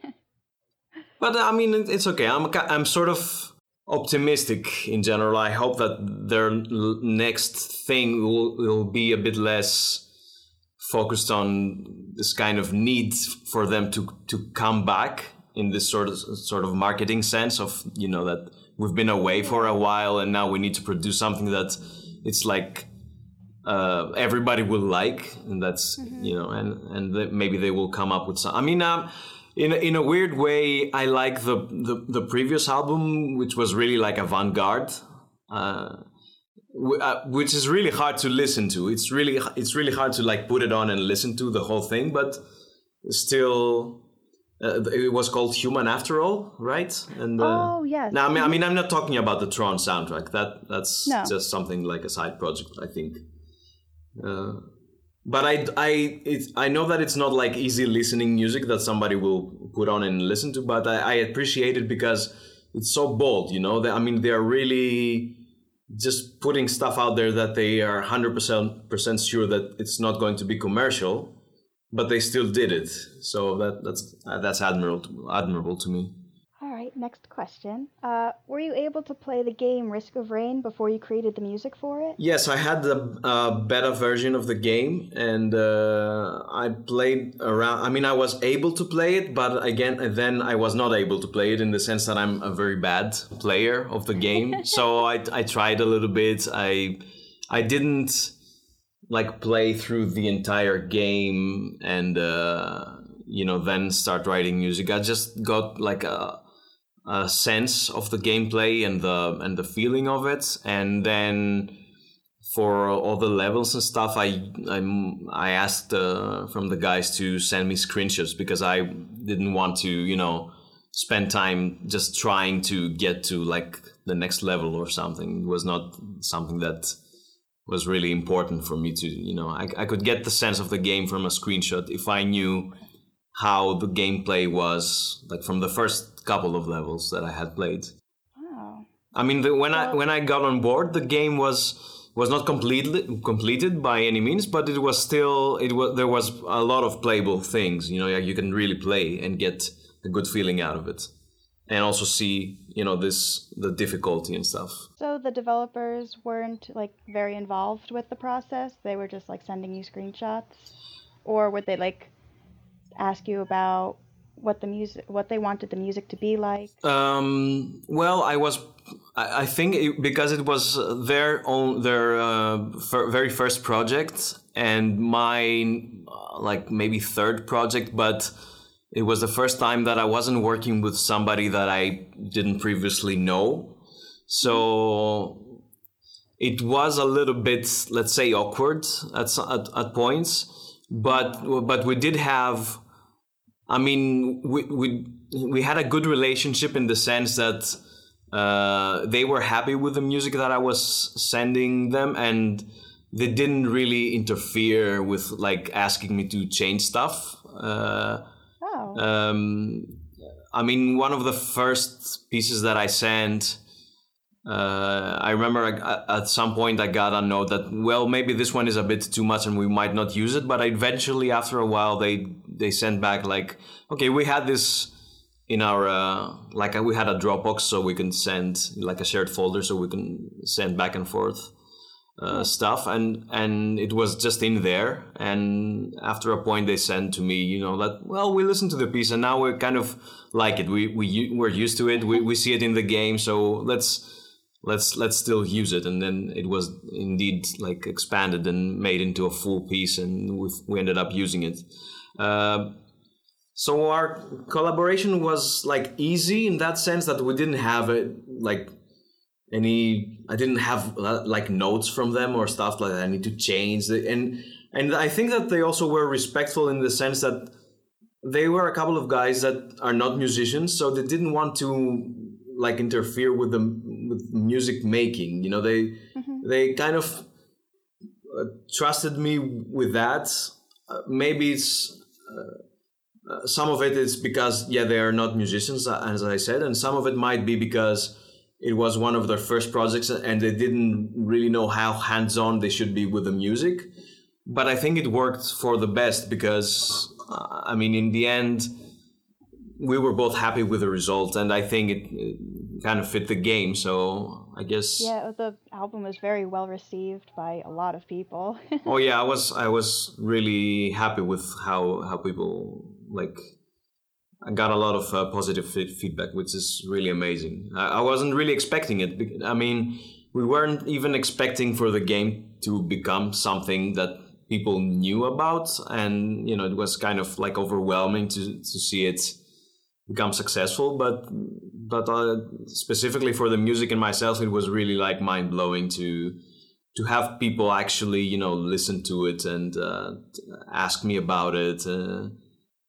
But I mean, it's okay. I'm I'm sort of optimistic in general. I hope that their next thing will will be a bit less focused on this kind of need for them to to come back in this sort of sort of marketing sense of you know that we've been away for a while and now we need to produce something that it's like uh, everybody will like and that's you know and and that maybe they will come up with some i mean um, in a, in a weird way, I like the, the the previous album, which was really like avant garde. Uh, uh, which is really hard to listen to. It's really it's really hard to like put it on and listen to the whole thing, but still, uh, it was called Human After All, right? And uh, oh yes. Now I mean I mean I'm not talking about the Tron soundtrack. That that's no. just something like a side project, I think. Uh, but I I it, I know that it's not like easy listening music that somebody will put on and listen to, but I, I appreciate it because it's so bold. You know, I mean they're really just putting stuff out there that they are 100% sure that it's not going to be commercial but they still did it. So that that's that's admirable admirable to me next question. Uh, were you able to play the game Risk of Rain before you created the music for it? Yes, I had the uh, beta version of the game, and uh, I played around. I mean, I was able to play it, but again, then I was not able to play it in the sense that I'm a very bad player of the game. *laughs* so I, I tried a little bit. I I didn't like play through the entire game and uh, you know then start writing music. I just got like a uh, sense of the gameplay and the and the feeling of it, and then for all the levels and stuff, I I'm, I asked uh, from the guys to send me screenshots because I didn't want to you know spend time just trying to get to like the next level or something. It was not something that was really important for me to you know I, I could get the sense of the game from a screenshot if I knew how the gameplay was like from the first couple of levels that I had played. Wow. I mean, the, when well, I when I got on board, the game was was not completely completed by any means, but it was still it was there was a lot of playable things. You know, you can really play and get a good feeling out of it, and also see you know this the difficulty and stuff. So the developers weren't like very involved with the process; they were just like sending you screenshots, or would they like ask you about what the music what they wanted the music to be like? Um, well i was i, I think it, because it was their own their uh, very first project and my uh, like maybe third project but it was the first time that i wasn't working with somebody that i didn't previously know. So it was a little bit let's say awkward at, at, at points but but we did have I mean, we we we had a good relationship in the sense that uh, they were happy with the music that I was sending them, and they didn't really interfere with like asking me to change stuff. Uh, oh. Um, I mean, one of the first pieces that I sent uh, I remember at some point I got a note that well maybe this one is a bit too much and we might not use it. But eventually after a while they they sent back like okay we had this in our uh, like we had a Dropbox so we can send like a shared folder so we can send back and forth uh, stuff. And and it was just in there. And after a point they sent to me you know that well we listened to the piece and now we're kind of like it. We we we're used to it. We, we see it in the game. So let's let's let's still use it. And then it was indeed like expanded and made into a full piece and we we ended up using it. Uh, so our collaboration was like easy in that sense that we didn't have it like any i didn't have uh, like notes from them or stuff like that. I need to change and and i think that they also were respectful in the sense that they were a couple of guys that are not musicians so they didn't want to like interfere with the with music making. You know, they mm-hmm. they kind of uh, trusted me with that. Uh, maybe it's uh, uh, some of it is because yeah they are not musicians uh, as I said, and some of it might be because it was one of their first projects and they didn't really know how hands on they should be with the music. But I think it worked for the best because I mean in the end we were both happy with the result, and I think it, kind of fit the game. So I guess yeah, the album was very well received by a lot of people. *laughs* oh yeah, I was I was really happy with how how people like. I got a lot of uh, positive feedback, which is really amazing. I, I wasn't really expecting it. I mean, we weren't even expecting for the game to become something that people knew about, and you know, it was kind of like overwhelming to to see it become successful. But but uh, specifically for the music and myself, it was really like mind blowing to to have people actually you know listen to it and uh, ask me about it uh,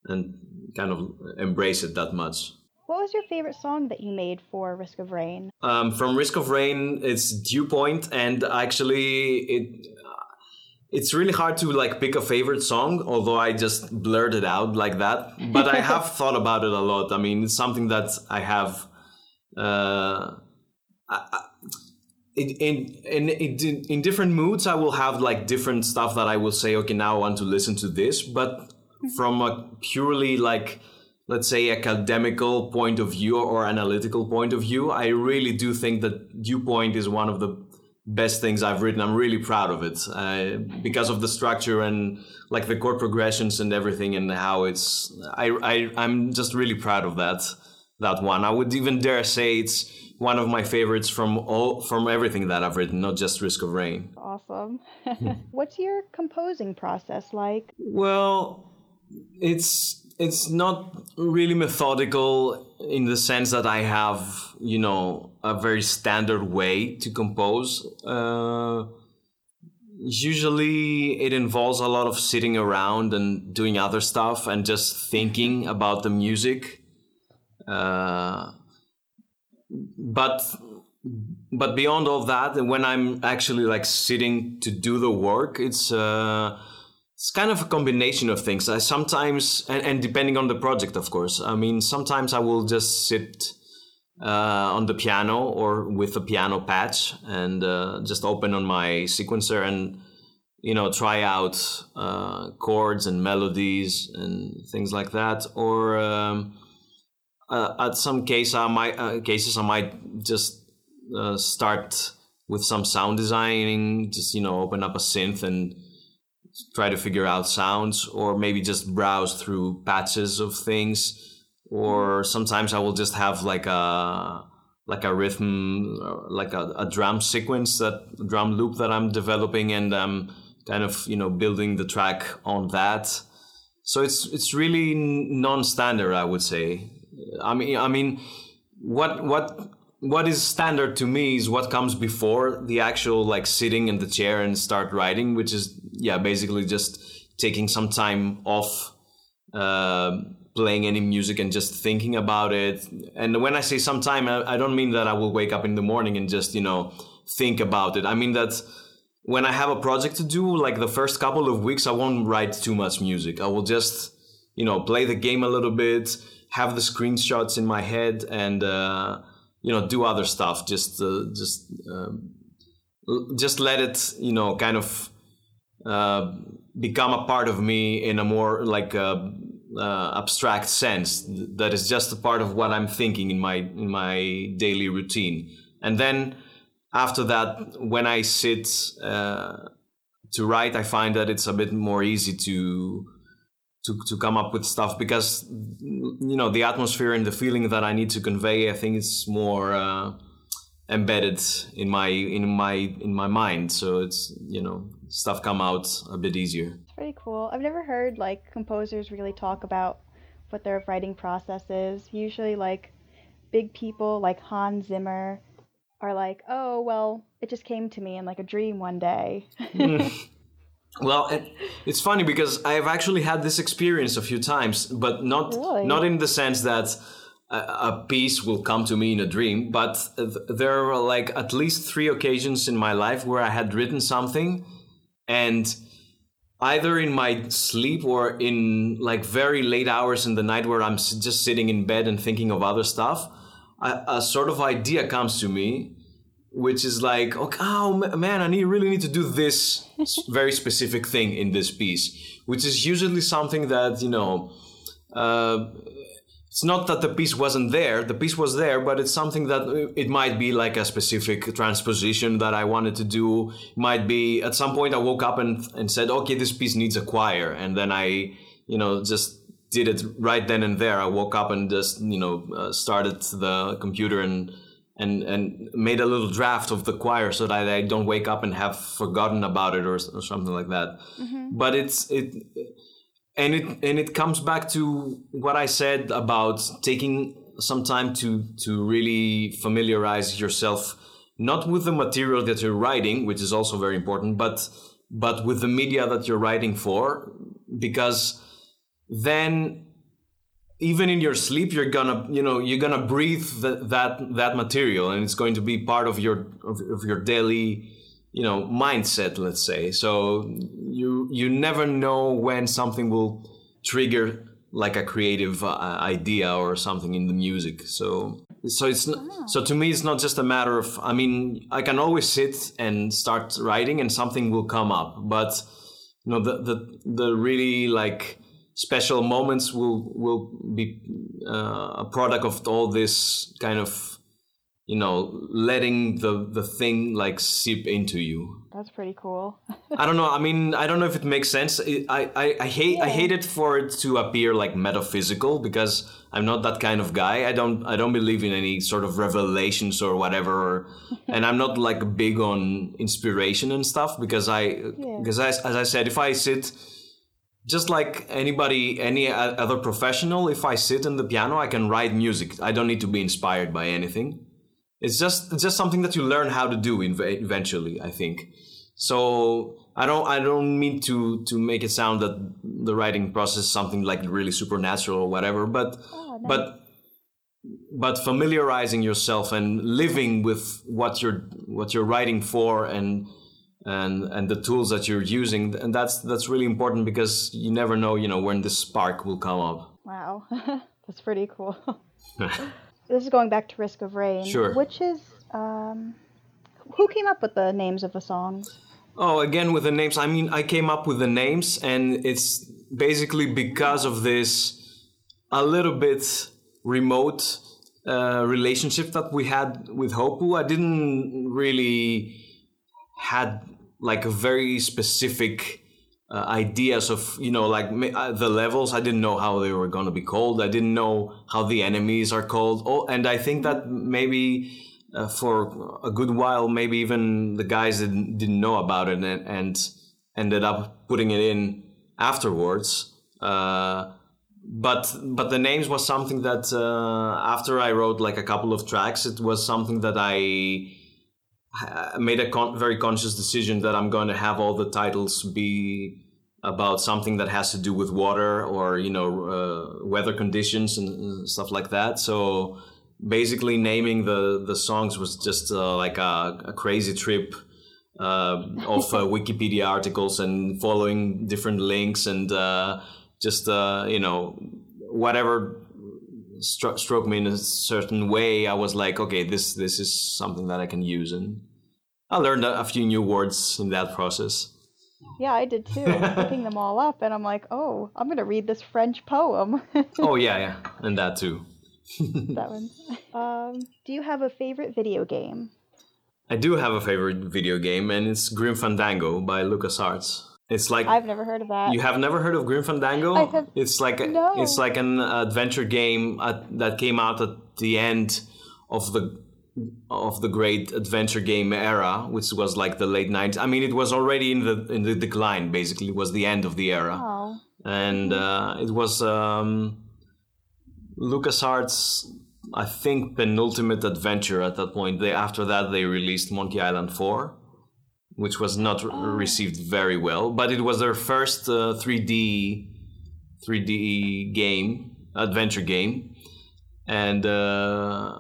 and kind of embrace it that much. What was your favorite song that you made for Risk of Rain? Um, from Risk of Rain, it's Dew Point, and actually it it's really hard to like pick a favorite song although i just blurted out like that but i *laughs* have thought about it a lot i mean it's something that i have uh, I, in, in, in, in different moods i will have like different stuff that i will say okay now i want to listen to this but from a purely like let's say academical point of view or analytical point of view i really do think that Dew Point is one of the best things I've written. I'm really proud of it uh, because of the structure and like the chord progressions and everything and how it's. I, I I'm just really proud of that that one. I would even dare say it's one of my favorites from all from everything that I've written, not just Risk of Rain. Awesome. *laughs* What's your composing process like? Well, it's it's not really methodical in the sense that I have, you know, a very standard way to compose. Uh, usually, it involves a lot of sitting around and doing other stuff and just thinking about the music. Uh, but but beyond all that, when I'm actually like sitting to do the work, it's. Uh, it's kind of a combination of things. I sometimes, and, and depending on the project, of course. I mean, sometimes I will just sit uh, on the piano or with a piano patch and uh, just open on my sequencer and you know try out uh, chords and melodies and things like that. Or um, uh, at some case, I might uh, cases I might just uh, start with some sound designing. Just you know, open up a synth and try to figure out sounds or maybe just browse through patches of things or sometimes i will just have like a like a rhythm like a, a drum sequence that drum loop that i'm developing and i'm kind of you know building the track on that so it's it's really non-standard i would say i mean i mean what what what is standard to me is what comes before the actual like sitting in the chair and start writing which is yeah basically just taking some time off uh, playing any music and just thinking about it. And when i say some time I, I don't mean that i will wake up in the morning and just you know think about it. I mean that when i have a project to do like the first couple of weeks i won't write too much music. I will just you know play the game a little bit have the screenshots in my head and uh, you know do other stuff just uh, just um, just let it you know kind of uh, become a part of me in a more like uh, uh, abstract sense that is just a part of what I'm thinking in my in my daily routine. And then after that when I sit uh, to write I find that it's a bit more easy to to, to come up with stuff because you know the atmosphere and the feeling that I need to convey I think it's more uh, embedded in my in my in my mind. So it's you know stuff come out a bit easier. It's pretty cool. I've never heard like composers really talk about what their writing process is. Usually like big people like Hans Zimmer are like oh well it just came to me in like a dream one day *laughs* *laughs* Well, it, it's funny because I have actually had this experience a few times, but not really? not in the sense that a, a, piece will come to me in a dream. But th- there were like at least three occasions in my life where I had written something, and either in my sleep or in like very late hours in the night where I'm just sitting in bed and thinking of other stuff, a, a sort of idea comes to me which is like, okay, oh man, I need really need to do this very specific thing in this piece, which is usually something that you know. Uh, it's not that the piece wasn't there; the piece was there, but it's something that uh, it might be like a specific transposition that I wanted to do. Might be at some point I woke up and and said, okay, this piece needs a choir, and then I, you know, just did it right then and there. I woke up and just you know uh, started the computer and and and made a little draft of the choir so that I don't wake up and have forgotten about it or, or something like that. Mm-hmm. But it's it and it and it comes back to what I said about taking some time to to really familiarize yourself not with the material that you're writing, which is also very important, but but with the media that you're writing for, because then even in your sleep you're gonna you know you're gonna breathe that that, that material and it's going to be part of your of, of your daily you know mindset let's say. So you you never know when something will trigger like a creative uh, idea or something in the music. So so it's not, so to me it's not just a matter of i mean i can always sit and start writing and something will come up but you know the the, the really like special moments will will be uh, a product of all this kind of you know letting the the thing like seep into you. That's pretty cool. i don't know. I mean i don't know if it makes sense. I i, I hate i hate it for it to appear like metaphysical because i'm not that kind of guy. I don't i don't believe in any sort of revelations or whatever. *laughs* And i'm not like big on inspiration and stuff because i because I, as i said if i sit just like anybody any other professional if i sit in the piano i can write music. I don't need to be inspired by anything. It's just it's just something that you learn how to do eventually i think. So i don't i don't mean to to make it sound that the writing process is something like really supernatural or whatever but oh, but but familiarizing yourself and living with what you're what you're writing for and and and the tools that you're using and that's that's really important because you never know you know when this spark will come up Wow, *laughs* that's pretty cool. *laughs* this is going back to Risk of Rain. Sure. Which is um, who came up with the names of the songs? Oh, again with the names. I mean, I came up with the names, and it's basically because of this a little bit remote uh, relationship that we had with Hopoo. I didn't really had like very specific uh, ideas of you know like uh, the levels. I didn't know how they were going to be called. I didn't know how the enemies are called. Oh, and I think that maybe uh, for a good while, maybe even the guys didn't, didn't know about it and, and ended up putting it in afterwards. Uh, but but the names was something that uh, after I wrote like a couple of tracks, it was something that I I made a con- very conscious decision that I'm going to have all the titles be about something that has to do with water or you know uh, weather conditions and, stuff like that. So basically, naming the the songs was just uh, like a, a crazy trip uh, of uh, *laughs* Wikipedia articles and following different links and uh, just uh, you know whatever stro- struck me in a certain way. I was like, okay, this this is something that I can use, and I learned a, few new words in that process. Yeah, I did too. Picking them all up, and I'm like, oh, I'm gonna read this French poem. *laughs* Oh yeah, yeah, and that too. *laughs* that one. Um, do you have a favorite video game? I do have a favorite video game, and it's Grim Fandango by LucasArts. It's like I've never heard of that. You have never heard of Grim Fandango? I have- It's like a, No. it's like an adventure game at, that came out at the end of the of the great adventure game era, which was like the late 90s. I mean, it was already in the in the decline. Basically, it was the end of the era, Oh, and uh, it was um, LucasArts. I think penultimate adventure at that point. They after that they released Monkey Island 4 which was not re- received very well, but it was their first uh, 3D 3D game, adventure game, and uh,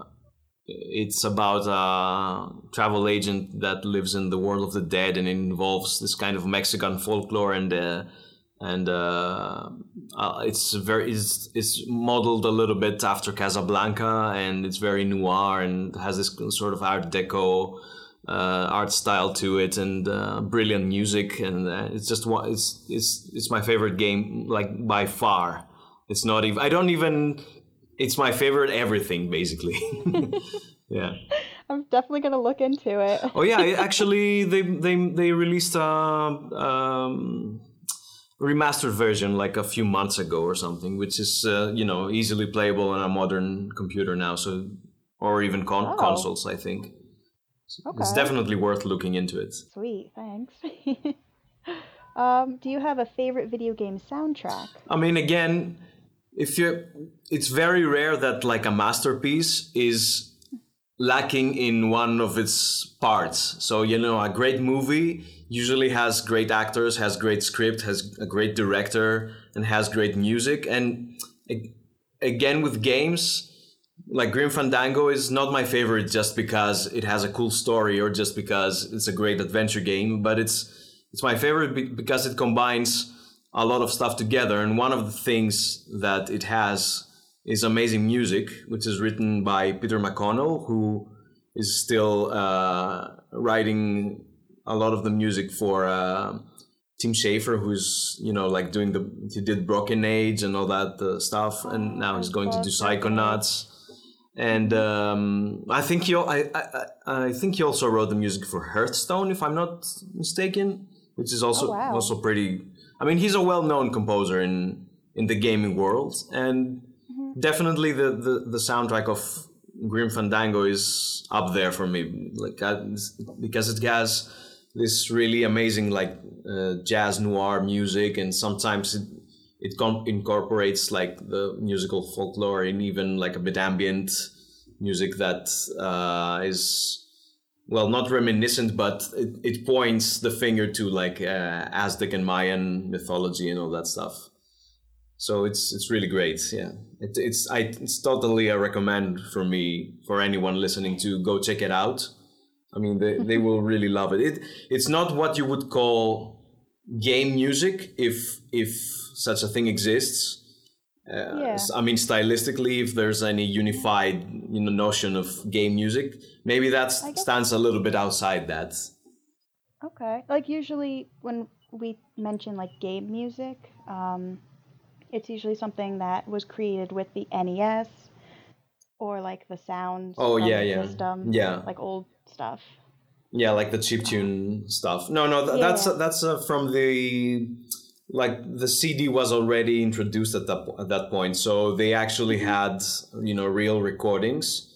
it's about a travel agent that lives in the world of the dead, and it involves this kind of Mexican folklore and. Uh, and uh, uh, it's very it's, it's modeled a little bit after Casablanca, and it's very noir and has this sort of Art Deco uh, art style to it and uh, brilliant music and it's just one it's it's it's my favorite game like by far it's not even i don't even it's my favorite everything basically *laughs* yeah I'm definitely gonna look into it. oh yeah *laughs* actually they they they released a um, remastered version like a few months ago or something which is uh, you know easily playable on a modern computer now so or even con- Oh. consoles i think it's Okay. definitely worth looking into it Sweet, thanks. *laughs* Um, do you have a favorite video game soundtrack? I mean, again, if you, it's very rare that like a masterpiece is lacking in one of its parts. So you know, a great movie usually has great actors, has great script, has a great director, and has great music. And again, with games, like Grim Fandango is not my favorite just because it has a cool story or just because it's a great adventure game, but it's it's my favorite because it combines a lot of stuff together. And one of the things that it has is amazing music, which is written by Peter McConnell, who is still uh, writing a lot of the music for uh, Tim Schafer, who's you know like doing the he did Broken Age and all that uh, stuff, and now he's going to do Psychonauts. And um, I think he I, I I think he also wrote the music for Hearthstone, if I'm not mistaken, which is also Oh, wow. also pretty. I mean, he's a well-known composer in in the gaming world, and definitely the, the the soundtrack of Grim Fandango is up there for me, like I, because it has this really amazing like uh, jazz noir music, and sometimes it it com- incorporates like the musical folklore and even like a bit ambient music that uh, is well not reminiscent but it, it points the finger to like uh, aztec and mayan mythology and all that stuff. So it's it's really great yeah. It, it's I, it's totally a recommend for me for anyone listening to go check it out. I mean they, they will *laughs* really love it. it it's not what you would call game music if if such a thing exists uh, Yeah. I mean, stylistically, if there's any unified you know, notion of game music, maybe that stands a little bit outside that. Okay. Like usually when we mention like game music, um, it's usually something that was created with the NES or like the sounds Oh, yeah, the yeah. system, Yeah. like old stuff. Yeah, like the chiptune stuff. No, no, th- that's that's uh, from the like the CD was already introduced at that at that point, so they actually mm-hmm. had you know real recordings.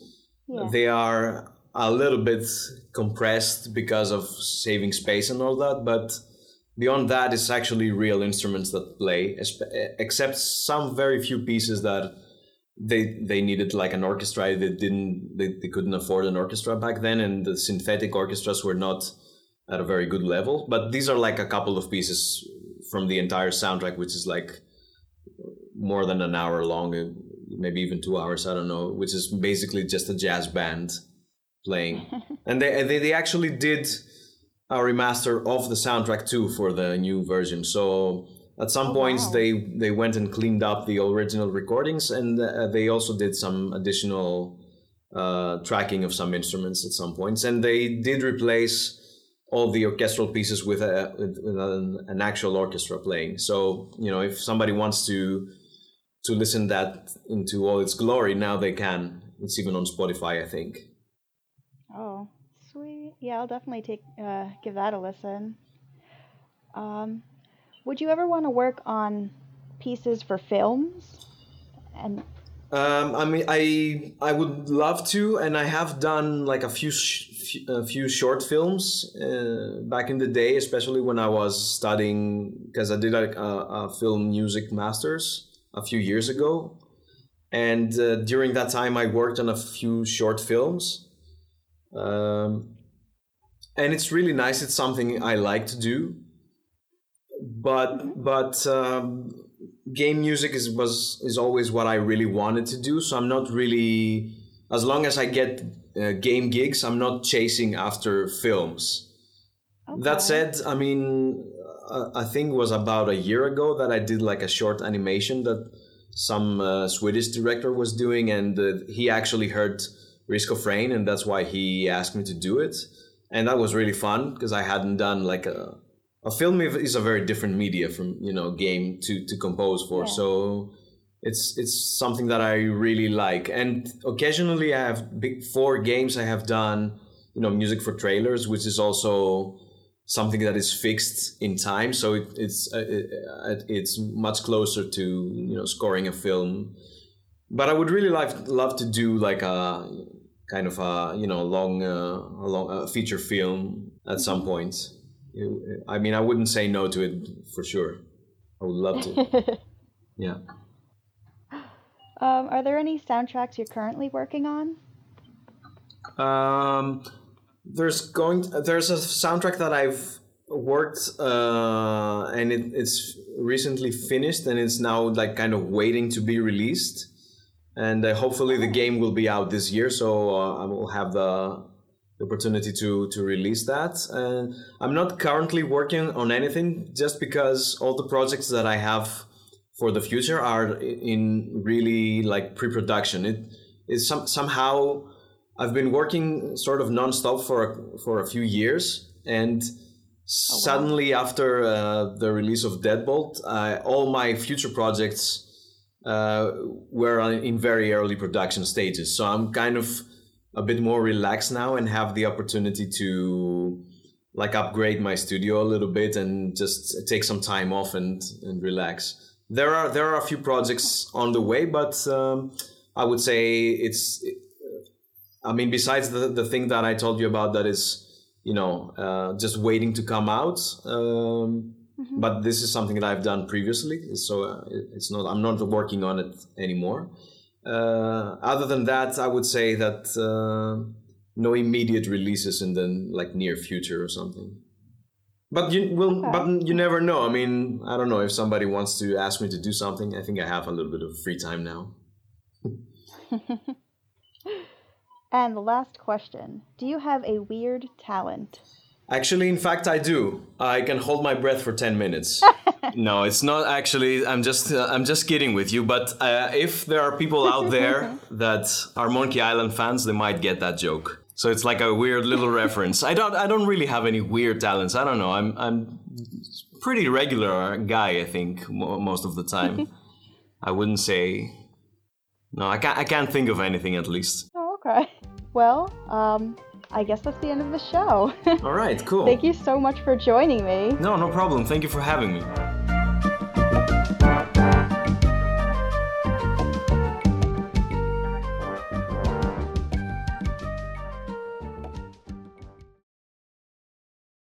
Yeah. They are a little bit compressed because of saving space and all that, but beyond that, it's actually real instruments that play, except some very few pieces that they they needed like an orchestra. They didn't they, they couldn't afford an orchestra back then, and the synthetic orchestras were not at a very good level. But these are like a couple of pieces from the entire soundtrack, which is like more than an hour long, maybe even two hours. I don't know, which is basically just a jazz band playing, *laughs* and they they they actually did a remaster of the soundtrack too for the new version. So at some Oh, points wow. they they went and cleaned up the original recordings, and uh, they also did some additional uh, tracking of some instruments at some points, and they did replace all the orchestral pieces with, a, with an, an actual orchestra playing. So you know, if somebody wants to to listen that into all its glory, now they can. It's even on Spotify, I think. Oh, sweet. Yeah, I'll definitely take uh, give that a listen. Um, would you ever want to work on pieces for films? And Um, I mean, I I would love to, and I have done like a few sh- a few short films uh, back in the day, especially when I was studying because I did like a, a film music masters a few years ago, and uh, during that time I worked on a few short films, um, and it's really nice. It's something I like to do, but but. Um, game music is was is always what I really wanted to do. So I'm not really as long as I get uh, game gigs, I'm not chasing after films. That said, I mean, uh, I think it was about a year ago that I did like a short animation that some uh, Swedish director was doing, and uh, he actually heard Risk of Rain, and that's why he asked me to do it. And that was really fun because I hadn't done like a a film is a very different media from you know game to to compose for. Yeah. So it's it's something that I really like. And occasionally, I have big four games I have done you know music for trailers, which is also something that is fixed in time. So it, it's uh, it, it's much closer to you know scoring a film. But I would really like love to do like a kind of a you know long uh, a long uh, feature film at some point. I mean, I wouldn't say no to it for sure. I would love to. *laughs* yeah. Um, are there any soundtracks you're currently working on? Um, there's going. There's a soundtrack that I've worked, uh, and it, it's recently finished, and it's now like kind of waiting to be released. And uh, hopefully, the game will be out this year, so uh, I will have the opportunity to to release that. And I'm not currently working on anything, just because all the projects that I have for the future are in really like pre-production. It is some somehow I've been working sort of nonstop for a, for a few years, and oh, wow. suddenly after uh, the release of Deadbolt, uh, all my future projects uh, were in very early production stages. So I'm kind of a bit more relaxed now and have the opportunity to like upgrade my studio a little bit and just take some time off and, and relax. There are there are a few projects on the way, but um, I would say it's. I mean, besides the the thing that I told you about, that is, you know, uh, just waiting to come out. Um, mm-hmm. But this is something that I've done previously, so uh, it's not. I'm not working on it anymore. Uh, other than that, I would say that uh, no immediate releases in the like near future or something. But you will, okay. but you never know. I mean, I don't know if somebody wants to ask me to do something. I think I have a little bit of free time now. *laughs* and the last question: Do you have a weird talent? Actually, in fact, I do. I can hold my breath for ten minutes. *laughs* no, it's not actually. I'm just. Uh, I'm just kidding with you. But uh, if there are people out *laughs* there that are Monkey Island fans, they might get that joke. So it's like a weird little *laughs* reference. I don't I don't really have any weird talents. I don't know. I'm I'm pretty regular guy. I think most of the time. I wouldn't say. No, I can't. I can't think of anything at least. Oh, okay. Well, um, I guess that's the end of the show. *laughs* All right. Cool. Thank you so much for joining me. No, no problem. Thank you for having me.